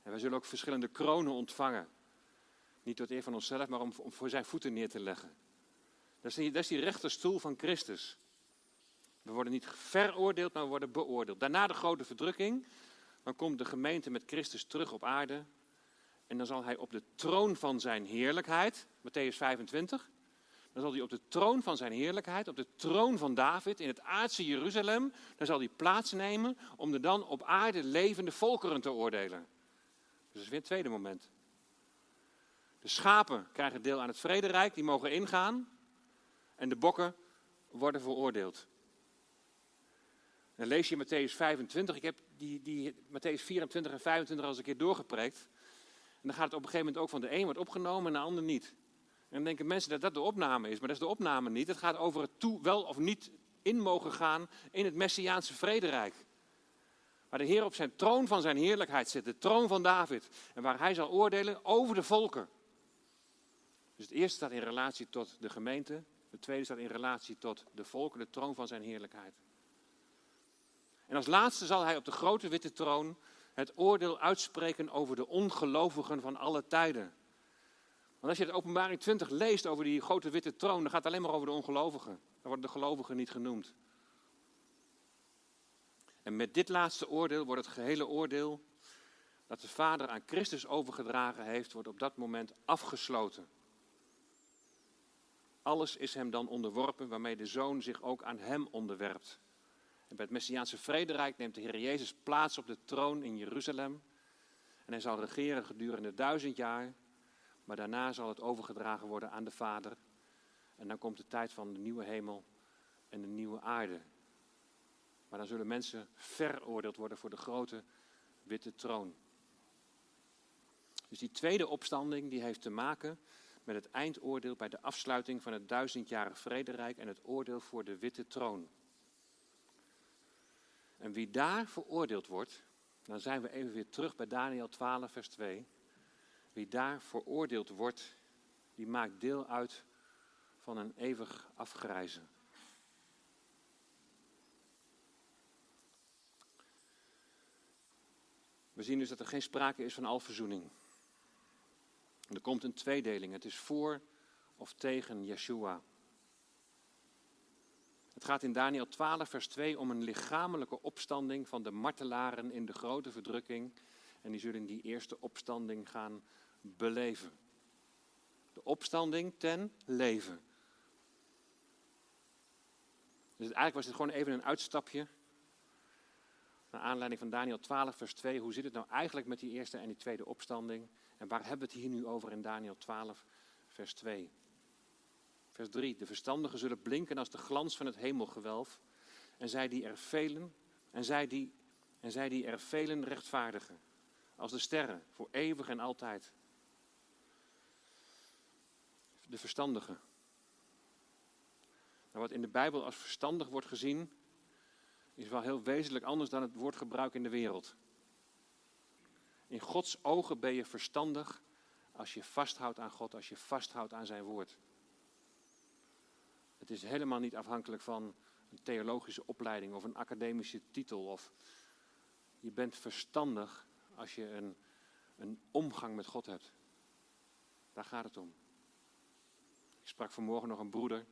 En wij zullen ook verschillende kronen ontvangen. Niet tot eer van onszelf, maar om voor zijn voeten neer te leggen. Dat is, die, dat is die rechterstoel van Christus. We worden niet veroordeeld, maar we worden beoordeeld. Daarna de grote verdrukking. Dan komt de gemeente met Christus terug op aarde. En dan zal hij op de troon van zijn heerlijkheid, Matthäus 25, dan zal hij op de troon van zijn heerlijkheid, op de troon van David in het aardse Jeruzalem, dan zal hij plaatsnemen om er dan op aarde levende volkeren te oordelen. Dus dat is weer het tweede moment. De schapen krijgen deel aan het vrederijk, die mogen ingaan. En de bokken worden veroordeeld. Dan lees je Matthäus 25. Ik heb die, die Matthäus 24 en 25 al eens een keer doorgepreekt. En dan gaat het op een gegeven moment ook van de een wordt opgenomen en de ander niet. En dan denken mensen dat dat de opname is, maar dat is de opname niet. Het gaat over het toe wel of niet in mogen gaan in het Messiaanse vrederijk. Waar de Heer op zijn troon van zijn heerlijkheid zit, de troon van David. En waar hij zal oordelen over de volken. Dus het eerste staat in relatie tot de gemeente. Het tweede staat in relatie tot de volken, de troon van zijn heerlijkheid. En als laatste zal hij op de grote witte troon het oordeel uitspreken over de ongelovigen van alle tijden. Want als je het openbaring 20 leest over die grote witte troon, dan gaat het alleen maar over de ongelovigen. Dan worden de gelovigen niet genoemd. En met dit laatste oordeel wordt het gehele oordeel dat de Vader aan Christus overgedragen heeft, wordt op dat moment afgesloten. Alles is hem dan onderworpen, waarmee de Zoon zich ook aan hem onderwerpt. En bij het Messiaanse vrederijk neemt de Heer Jezus plaats op de troon in Jeruzalem. En hij zal regeren gedurende duizend jaar. Maar daarna zal het overgedragen worden aan de Vader. En dan komt de tijd van de nieuwe hemel en de nieuwe aarde. Maar dan zullen mensen veroordeeld worden voor de grote witte troon. Dus die tweede opstanding die heeft te maken met het eindoordeel bij de afsluiting van het duizendjarig vrederijk en het oordeel voor de witte troon. En wie daar veroordeeld wordt, dan zijn we even weer terug bij Daniel 12, vers 2. Wie daar veroordeeld wordt, die maakt deel uit van een eeuwig afgrijzen. We zien dus dat er geen sprake is van alverzoening. Er komt een tweedeling. Het is voor of tegen Yeshua. Het gaat in Daniel 12, vers 2 om een lichamelijke opstanding van de martelaren in de grote verdrukking. En die zullen die eerste opstanding gaan beleven. De opstanding ten leven. Dus eigenlijk was het gewoon even een uitstapje. Naar aanleiding van Daniel 12, vers 2. Hoe zit het nou eigenlijk met die eerste en die tweede opstanding? En waar hebben we het hier nu over in Daniel 12, vers 2? Vers 3. De verstandigen zullen blinken als de glans van het hemelgewelf. En zij die er velen, en zij die, en zij die er velen rechtvaardigen. Als de sterren, voor eeuwig en altijd. de verstandige. Nou, wat in de Bijbel als verstandig wordt gezien, is wel heel wezenlijk anders dan het woordgebruik in de wereld. In Gods ogen ben je verstandig als je vasthoudt aan God, als je vasthoudt aan zijn woord. Het is helemaal niet afhankelijk van een theologische opleiding of een academische titel. Of je bent verstandig als je een, een omgang met God hebt. Daar gaat het om. Ik sprak vanmorgen nog een broeder.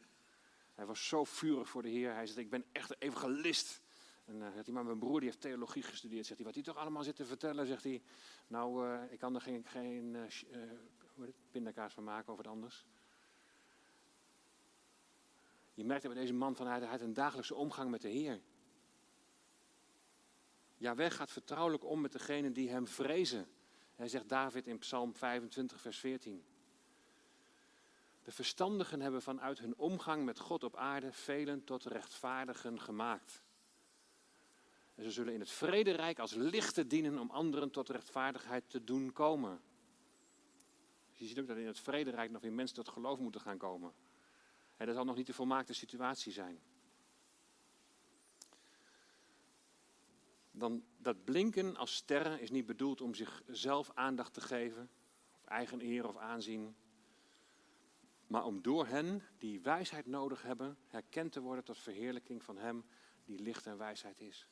Hij was zo vurig voor de Heer. Hij zei: Ik ben echt een evangelist. En uh, hij, maar mijn broer die heeft theologie gestudeerd. Zegt hij, wat hij toch allemaal zit te vertellen, zegt hij. Nou, uh, ik kan er geen, geen het, pindakaas van maken of wat anders. Je merkt bij deze man van hij had een dagelijkse omgang met de Heer. Jawel gaat vertrouwelijk om met degenen die hem vrezen. Hij zegt David in Psalm 25, vers 14. De verstandigen hebben vanuit hun omgang met God op aarde velen tot rechtvaardigen gemaakt. En ze zullen in het vrederijk als lichten dienen om anderen tot rechtvaardigheid te doen komen. Je ziet ook dat in het vrederijk nog weer mensen tot geloof moeten gaan komen. En dat zal nog niet de volmaakte situatie zijn. Dan, dat blinken als sterren is niet bedoeld om zichzelf aandacht te geven, of eigen eer of aanzien, maar om door hen die wijsheid nodig hebben, herkend te worden tot verheerlijking van Hem die licht en wijsheid is.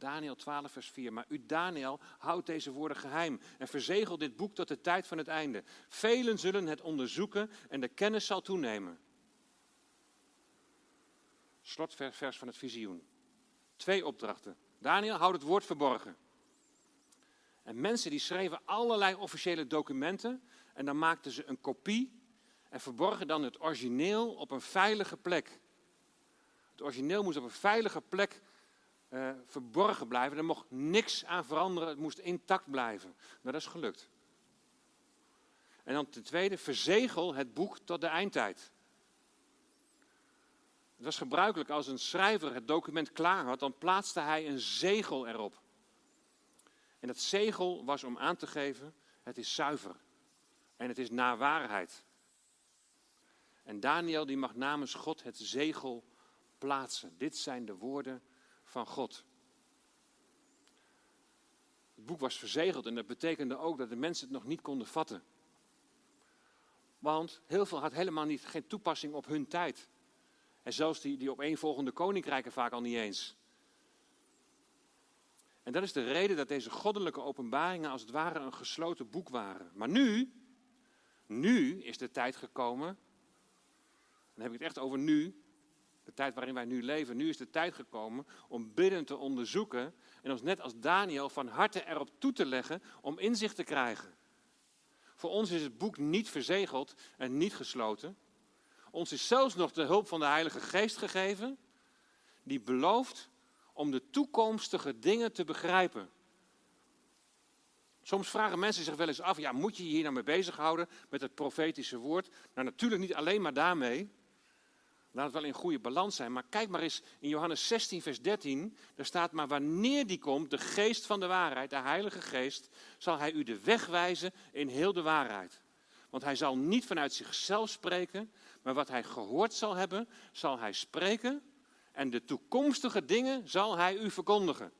Daniel 12, vers 4. Maar u, Daniel, houdt deze woorden geheim en verzegel dit boek tot de tijd van het einde. Velen zullen het onderzoeken en de kennis zal toenemen. Slotvers van het visioen. Twee opdrachten. Daniel, houd het woord verborgen. En mensen die schreven allerlei officiële documenten en dan maakten ze een kopie en verborgen dan het origineel op een veilige plek. Het origineel moest op een veilige plek uh, verborgen blijven. Er mocht niks aan veranderen, het moest intact blijven. Nou, dat is gelukt. En dan ten tweede, verzegel het boek tot de eindtijd. Het was gebruikelijk als een schrijver het document klaar had, dan plaatste hij een zegel erop. En dat zegel was om aan te geven, het is zuiver. En het is naar waarheid. En Daniel die mag namens God het zegel plaatsen. Dit zijn de woorden van God. Het boek was verzegeld en dat betekende ook dat de mensen het nog niet konden vatten. Want heel veel had helemaal niet, geen toepassing op hun tijd. En zelfs die, die opeenvolgende koninkrijken vaak al niet eens. En dat is de reden dat deze goddelijke openbaringen als het ware een gesloten boek waren. Maar nu, nu is de tijd gekomen, dan heb ik het echt over nu, de tijd waarin wij nu leven, nu is de tijd gekomen om bidden te onderzoeken en ons net als Daniel van harte erop toe te leggen om inzicht te krijgen. Voor ons is het boek niet verzegeld en niet gesloten. Ons is zelfs nog de hulp van de Heilige Geest gegeven, die belooft om de toekomstige dingen te begrijpen. Soms vragen mensen zich wel eens af, ja, moet je je hier nou mee bezighouden met het profetische woord? Nou, natuurlijk niet alleen maar daarmee. Laat het wel in goede balans zijn. Maar kijk maar eens in Johannes 16, vers 13. Daar staat maar wanneer die komt, de geest van de waarheid, de Heilige Geest, zal hij u de weg wijzen in heel de waarheid. Want hij zal niet vanuit zichzelf spreken, maar wat hij gehoord zal hebben, zal hij spreken. En de toekomstige dingen zal hij u verkondigen.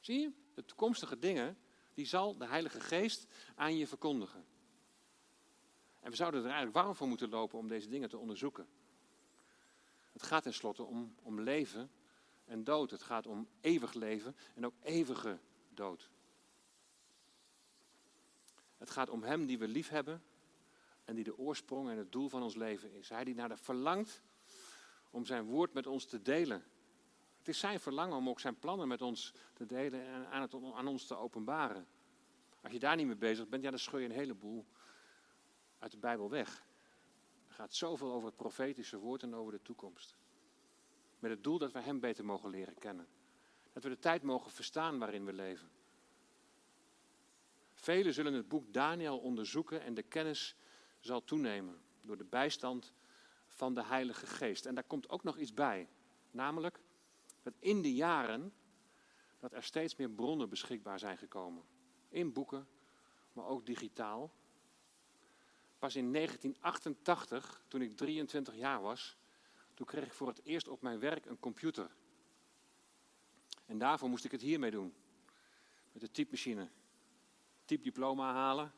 Zie je? De toekomstige dingen, die zal de Heilige Geest aan je verkondigen. En we zouden er eigenlijk warm voor moeten lopen om deze dingen te onderzoeken. Het gaat tenslotte om, om leven en dood. Het gaat om eeuwig leven en ook eeuwige dood. Het gaat om Hem die we lief hebben en die de oorsprong en het doel van ons leven is. Hij die naar de verlangt om zijn woord met ons te delen. Het is zijn verlangen om ook zijn plannen met ons te delen en aan, aan ons te openbaren. Als je daar niet mee bezig bent, ja, dan scheur je een heleboel uit de Bijbel weg gaat zoveel over het profetische woord en over de toekomst. Met het doel dat we Hem beter mogen leren kennen. Dat we de tijd mogen verstaan waarin we leven. Velen zullen het boek Daniel onderzoeken en de kennis zal toenemen door de bijstand van de Heilige Geest. En daar komt ook nog iets bij, namelijk dat in de jaren dat er steeds meer bronnen beschikbaar zijn gekomen. In boeken, maar ook digitaal Pas in 1988, toen ik 23 jaar was, toen kreeg ik voor het eerst op mijn werk een computer. En daarvoor moest ik het hiermee doen. Met de typemachine. Typdiploma halen.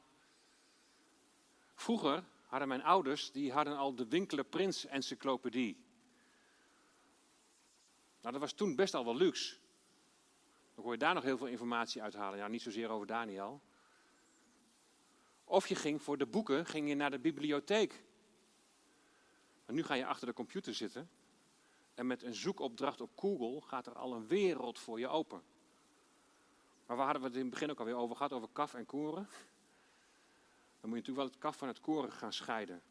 Vroeger hadden mijn ouders, die hadden al de Winkler Prins encyclopedie. Nou, dat was toen best al wel luxe. Dan kon je daar nog heel veel informatie uithalen. Ja, niet zozeer over Daniel. Of je ging voor de boeken ging je naar de bibliotheek. Maar nu ga je achter de computer zitten. En met een zoekopdracht op Google gaat er al een wereld voor je open. Maar waar hadden we het in het begin ook alweer over gehad, over kaf en koren? Dan moet je natuurlijk wel het kaf van het koren gaan scheiden.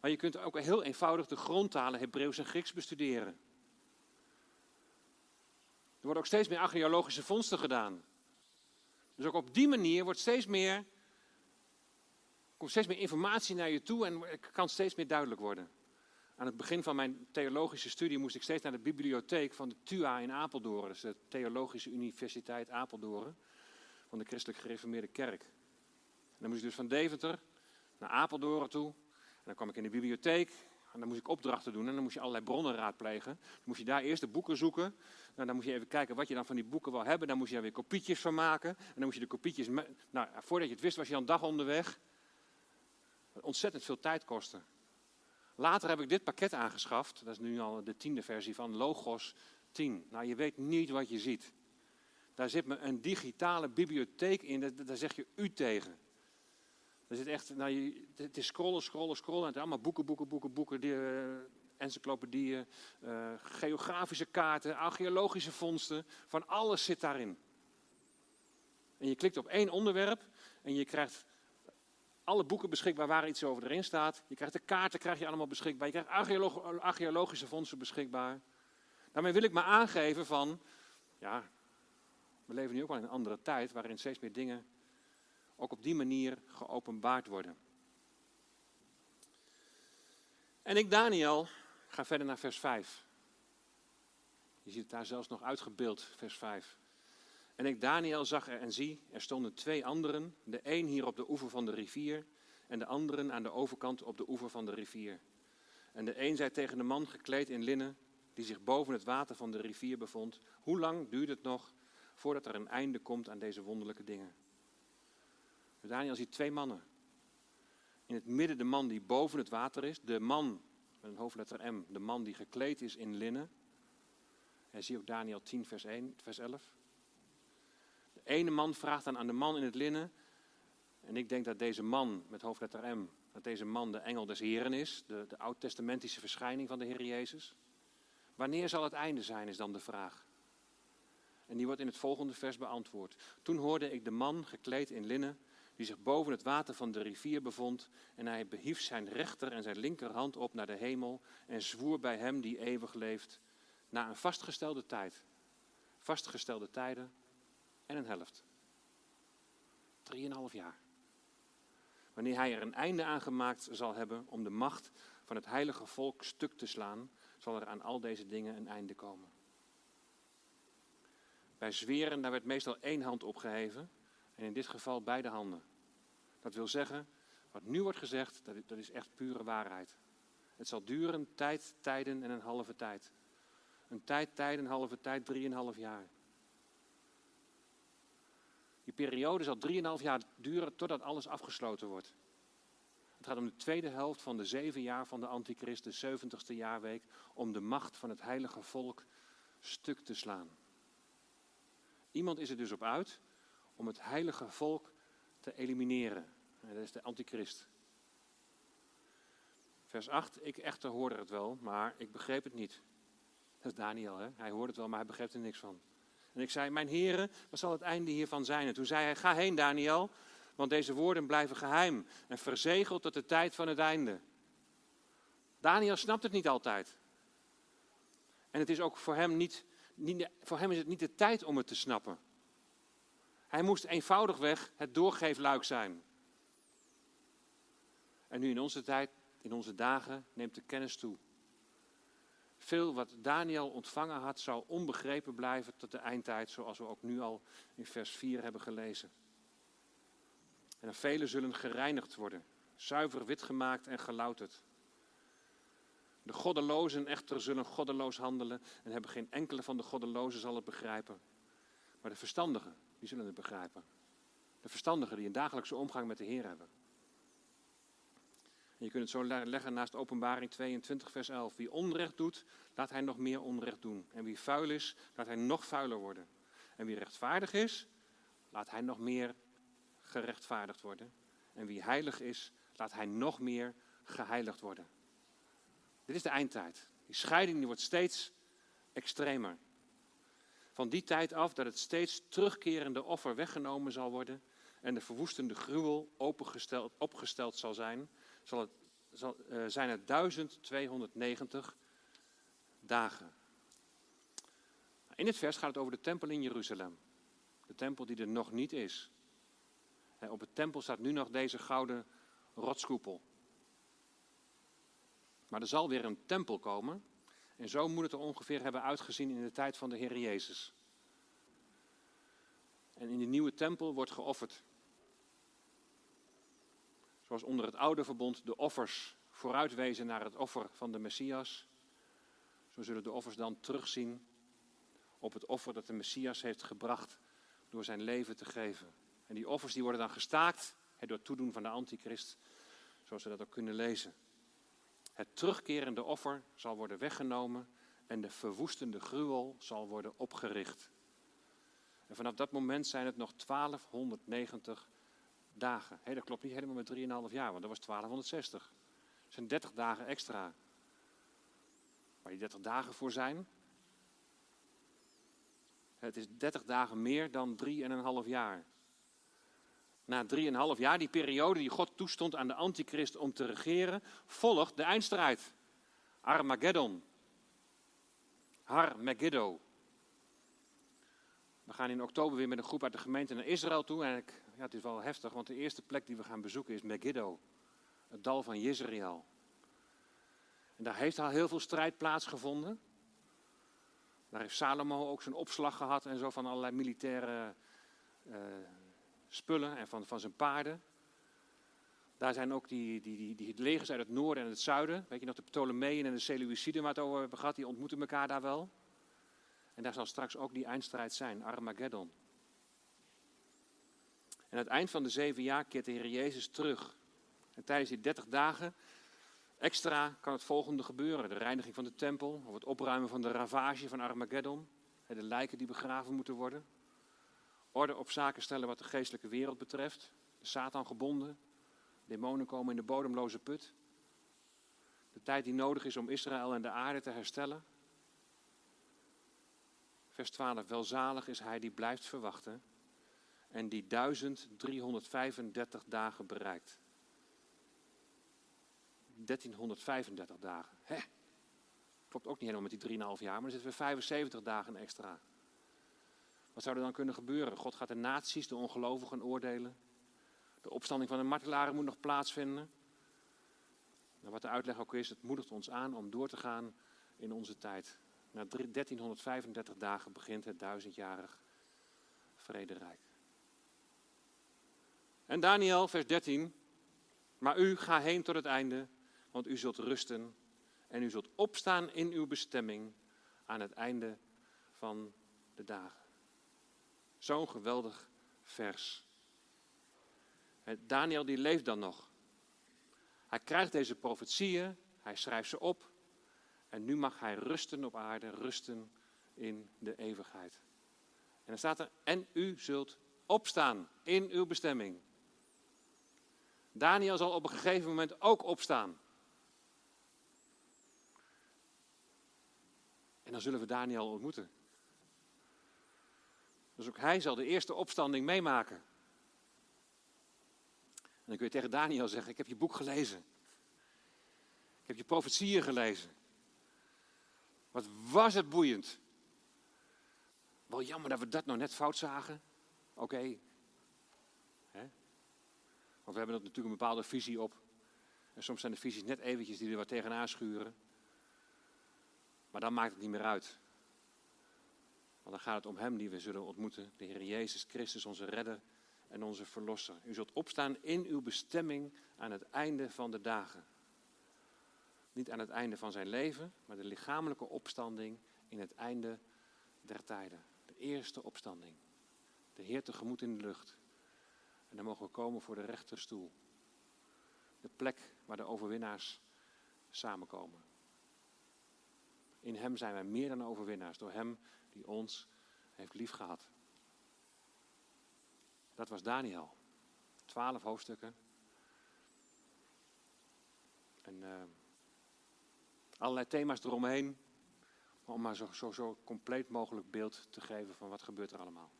Maar je kunt ook heel eenvoudig de grondtalen Hebreeuws en Grieks bestuderen. Er worden ook steeds meer archeologische vondsten gedaan. Dus ook op die manier wordt steeds meer, komt steeds meer informatie naar je toe en kan steeds meer duidelijk worden. Aan het begin van mijn theologische studie moest ik steeds naar de bibliotheek van de TUA in Apeldoorn. Dus de Theologische Universiteit Apeldoorn. Van de Christelijk Gereformeerde Kerk. En dan moest ik dus van Deventer naar Apeldoorn toe. En dan kwam ik in de bibliotheek. En dan moest ik opdrachten doen. En dan moest je allerlei bronnen raadplegen. Dan moest je daar eerst de boeken zoeken. Nou, dan moest je even kijken wat je dan van die boeken wil hebben. Dan moest je daar weer kopietjes van maken. En dan moest je de kopietjes. Nou, voordat je het wist, was je dan dag onderweg. Ontzettend veel tijd kosten. Later heb ik dit pakket aangeschaft. Dat is nu al de tiende versie van Logos 10. Nou, je weet niet wat je ziet. Daar zit me een digitale bibliotheek in, daar zeg je u tegen. Er zit echt, nou, je, het is scrollen, scrollen, scrollen. Het zijn allemaal boeken, boeken, boeken, boeken, die, uh, encyclopedieën, uh, geografische kaarten, archeologische vondsten. Van alles zit daarin. En je klikt op één onderwerp en je krijgt alle boeken beschikbaar waar iets over erin staat. Je krijgt de kaarten krijg je allemaal beschikbaar. Je krijgt archeologische fondsen beschikbaar. Daarmee wil ik maar aangeven van, ja, we leven nu ook wel in een andere tijd waarin steeds meer dingen ook op die manier geopenbaard worden. En ik, Daniel, ga verder naar vers 5. Je ziet het daar zelfs nog uitgebeeld, vers 5. En ik, Daniel, zag er en zie, er stonden twee anderen, de een hier op de oever van de rivier en de anderen aan de overkant op de oever van de rivier. En de een zei tegen de man gekleed in linnen, die zich boven het water van de rivier bevond, hoe lang duurt het nog voordat er een einde komt aan deze wonderlijke dingen? Daniel ziet twee mannen. In het midden de man die boven het water is, de man met een hoofdletter M, de man die gekleed is in linnen. En zie ook Daniel 10, vers 1, vers 11. De ene man vraagt dan aan de man in het linnen. En ik denk dat deze man met hoofdletter M, dat deze man de engel des Heren is, de, de oud-testamentische verschijning van de Heer Jezus. Wanneer zal het einde zijn, is dan de vraag. En die wordt in het volgende vers beantwoord. Toen hoorde ik de man gekleed in linnen, die zich boven het water van de rivier bevond, en hij behief zijn rechter en zijn linkerhand op naar de hemel en zwoer bij hem die eeuwig leeft, na een vastgestelde tijd. Vastgestelde tijden en een helft. Drieënhalf jaar. Wanneer hij er een einde aan gemaakt zal hebben om de macht van het heilige volk stuk te slaan, zal er aan al deze dingen een einde komen. Bij zweren, daar werd meestal één hand opgeheven en in dit geval beide handen. Dat wil zeggen, wat nu wordt gezegd, dat is echt pure waarheid. Het zal duren tijd, tijden en een halve tijd. Een tijd, tijden, een halve tijd, drieënhalf jaar. Die periode zal 3,5 jaar duren totdat alles afgesloten wordt. Het gaat om de tweede helft van de zeven jaar van de Antichrist, de 70ste jaarweek, om de macht van het heilige volk stuk te slaan. Iemand is er dus op uit om het heilige volk te elimineren. En dat is de Antichrist. Vers 8, ik echter hoorde het wel, maar ik begreep het niet. Dat is Daniel, hè? hij hoorde het wel, maar hij begreep er niks van. En ik zei, mijn heren, wat zal het einde hiervan zijn? En toen zei hij, ga heen Daniel, want deze woorden blijven geheim en verzegeld tot de tijd van het einde. Daniel snapt het niet altijd. En het is ook voor hem niet, niet, voor hem is het niet de tijd om het te snappen. Hij moest eenvoudigweg het doorgeefluik zijn. En nu in onze tijd, in onze dagen, neemt de kennis toe. Veel wat Daniel ontvangen had, zou onbegrepen blijven tot de eindtijd, zoals we ook nu al in vers 4 hebben gelezen. En velen zullen gereinigd worden. zuiver wit gemaakt en gelouterd. De goddelozen echter zullen goddeloos handelen en hebben geen enkele van de goddelozen zal het begrijpen. Maar de verstandigen, die zullen het begrijpen. De verstandigen die een dagelijkse omgang met de Heer hebben. Je kunt het zo leggen naast Openbaring 22, vers 11. Wie onrecht doet, laat hij nog meer onrecht doen. En wie vuil is, laat hij nog vuiler worden. En wie rechtvaardig is, laat hij nog meer gerechtvaardigd worden. En wie heilig is, laat hij nog meer geheiligd worden. Dit is de eindtijd. Die scheiding die wordt steeds extremer. Van die tijd af dat het steeds terugkerende offer weggenomen zal worden en de verwoestende gruwel opengesteld, opgesteld zal zijn, zal het, uh, zijn het 1290 dagen. In het vers gaat het over de tempel in Jeruzalem. De tempel die er nog niet is. Op het tempel staat nu nog deze gouden rotskoepel. Maar er zal weer een tempel komen. En zo moet het er ongeveer hebben uitgezien in de tijd van de Heer Jezus. En in de nieuwe tempel wordt geofferd. Zoals onder het oude verbond de offers vooruitwezen naar het offer van de Messias. Zo zullen de offers dan terugzien op het offer dat de Messias heeft gebracht door zijn leven te geven. En die offers die worden dan gestaakt door toedoen van de antichrist, zoals we dat ook kunnen lezen. Het terugkerende offer zal worden weggenomen en de verwoestende gruwel zal worden opgericht. En vanaf dat moment zijn het nog 1290 dagen. dat klopt niet helemaal met 3,5 jaar, want dat was 1260. Dat zijn 30 dagen extra. Waar die 30 dagen voor zijn. Het is 30 dagen meer dan 3,5 jaar. Na 3,5 jaar, die periode die God toestond aan de antichrist om te regeren, volgt de eindstrijd. Armageddon. Har Megiddo. We gaan in oktober weer met een groep uit de gemeente naar Israël toe. En ik, ja, het is wel heftig, want de eerste plek die we gaan bezoeken is Megiddo. Het dal van Jezreel. En daar heeft al heel veel strijd plaatsgevonden. Daar heeft Salomo ook zijn opslag gehad en zo van allerlei militaire uh, spullen en van, van zijn paarden. Daar zijn ook die, die, die, die legers uit het noorden en het zuiden. Weet je nog, de Ptolemeeën en de Seleuciden waar het over hebben gehad, die ontmoeten elkaar daar wel. En daar zal straks ook die eindstrijd zijn, Armageddon. En aan het eind van de zeven jaar keert de Heer Jezus terug. En tijdens die dertig dagen extra kan het volgende gebeuren. De reiniging van de tempel, of het opruimen van de ravage van Armageddon. De lijken die begraven moeten worden. Orde op zaken stellen wat de geestelijke wereld betreft. Satan gebonden. Demonen komen in de bodemloze put. De tijd die nodig is om Israël en de aarde te herstellen. Vers 12. Welzalig is hij die blijft verwachten en die 1335 dagen bereikt. 1335 dagen. Hè? Klopt ook niet helemaal met die 3,5 jaar, maar er zitten weer 75 dagen extra. Wat zou er dan kunnen gebeuren? God gaat de naties, de ongelovigen oordelen. De opstanding van de martelaren moet nog plaatsvinden. Nou, wat de uitleg ook is, het moedigt ons aan om door te gaan in onze tijd. Na 1335 dagen begint het duizendjarig vrederijk. En Daniel, vers 13. Maar u ga heen tot het einde, want u zult rusten en u zult opstaan in uw bestemming aan het einde van de dagen. Zo'n geweldig vers. Daniel die leeft dan nog. Hij krijgt deze profetieën, hij schrijft ze op en nu mag hij rusten op aarde, rusten in de eeuwigheid. En dan staat er, en u zult opstaan in uw bestemming. Daniel zal op een gegeven moment ook opstaan. En dan zullen we Daniel ontmoeten. Dus ook hij zal de eerste opstanding meemaken. En dan kun je tegen Daniel zeggen: Ik heb je boek gelezen. Ik heb je profetieën gelezen. Wat was het boeiend. Wel jammer dat we dat nog net fout zagen. Oké, want we hebben er natuurlijk een bepaalde visie op. En soms zijn de visies net eventjes die er wat tegenaan schuren. Maar dan maakt het niet meer uit. Want dan gaat het om Hem die we zullen ontmoeten. De Heer Jezus Christus, onze redder en onze Verlosser. U zult opstaan in uw bestemming aan het einde van de dagen. Niet aan het einde van zijn leven, maar de lichamelijke opstanding in het einde der tijden. De eerste opstanding. De Heer tegemoet in de lucht. En dan mogen we komen voor de rechterstoel. De plek waar de overwinnaars samenkomen. In Hem zijn wij meer dan overwinnaars, door Hem die ons heeft liefgehad. Dat was Daniel. Twaalf hoofdstukken. En uh, allerlei thema's eromheen. Om maar zo, zo, zo compleet mogelijk beeld te geven van wat gebeurt er allemaal.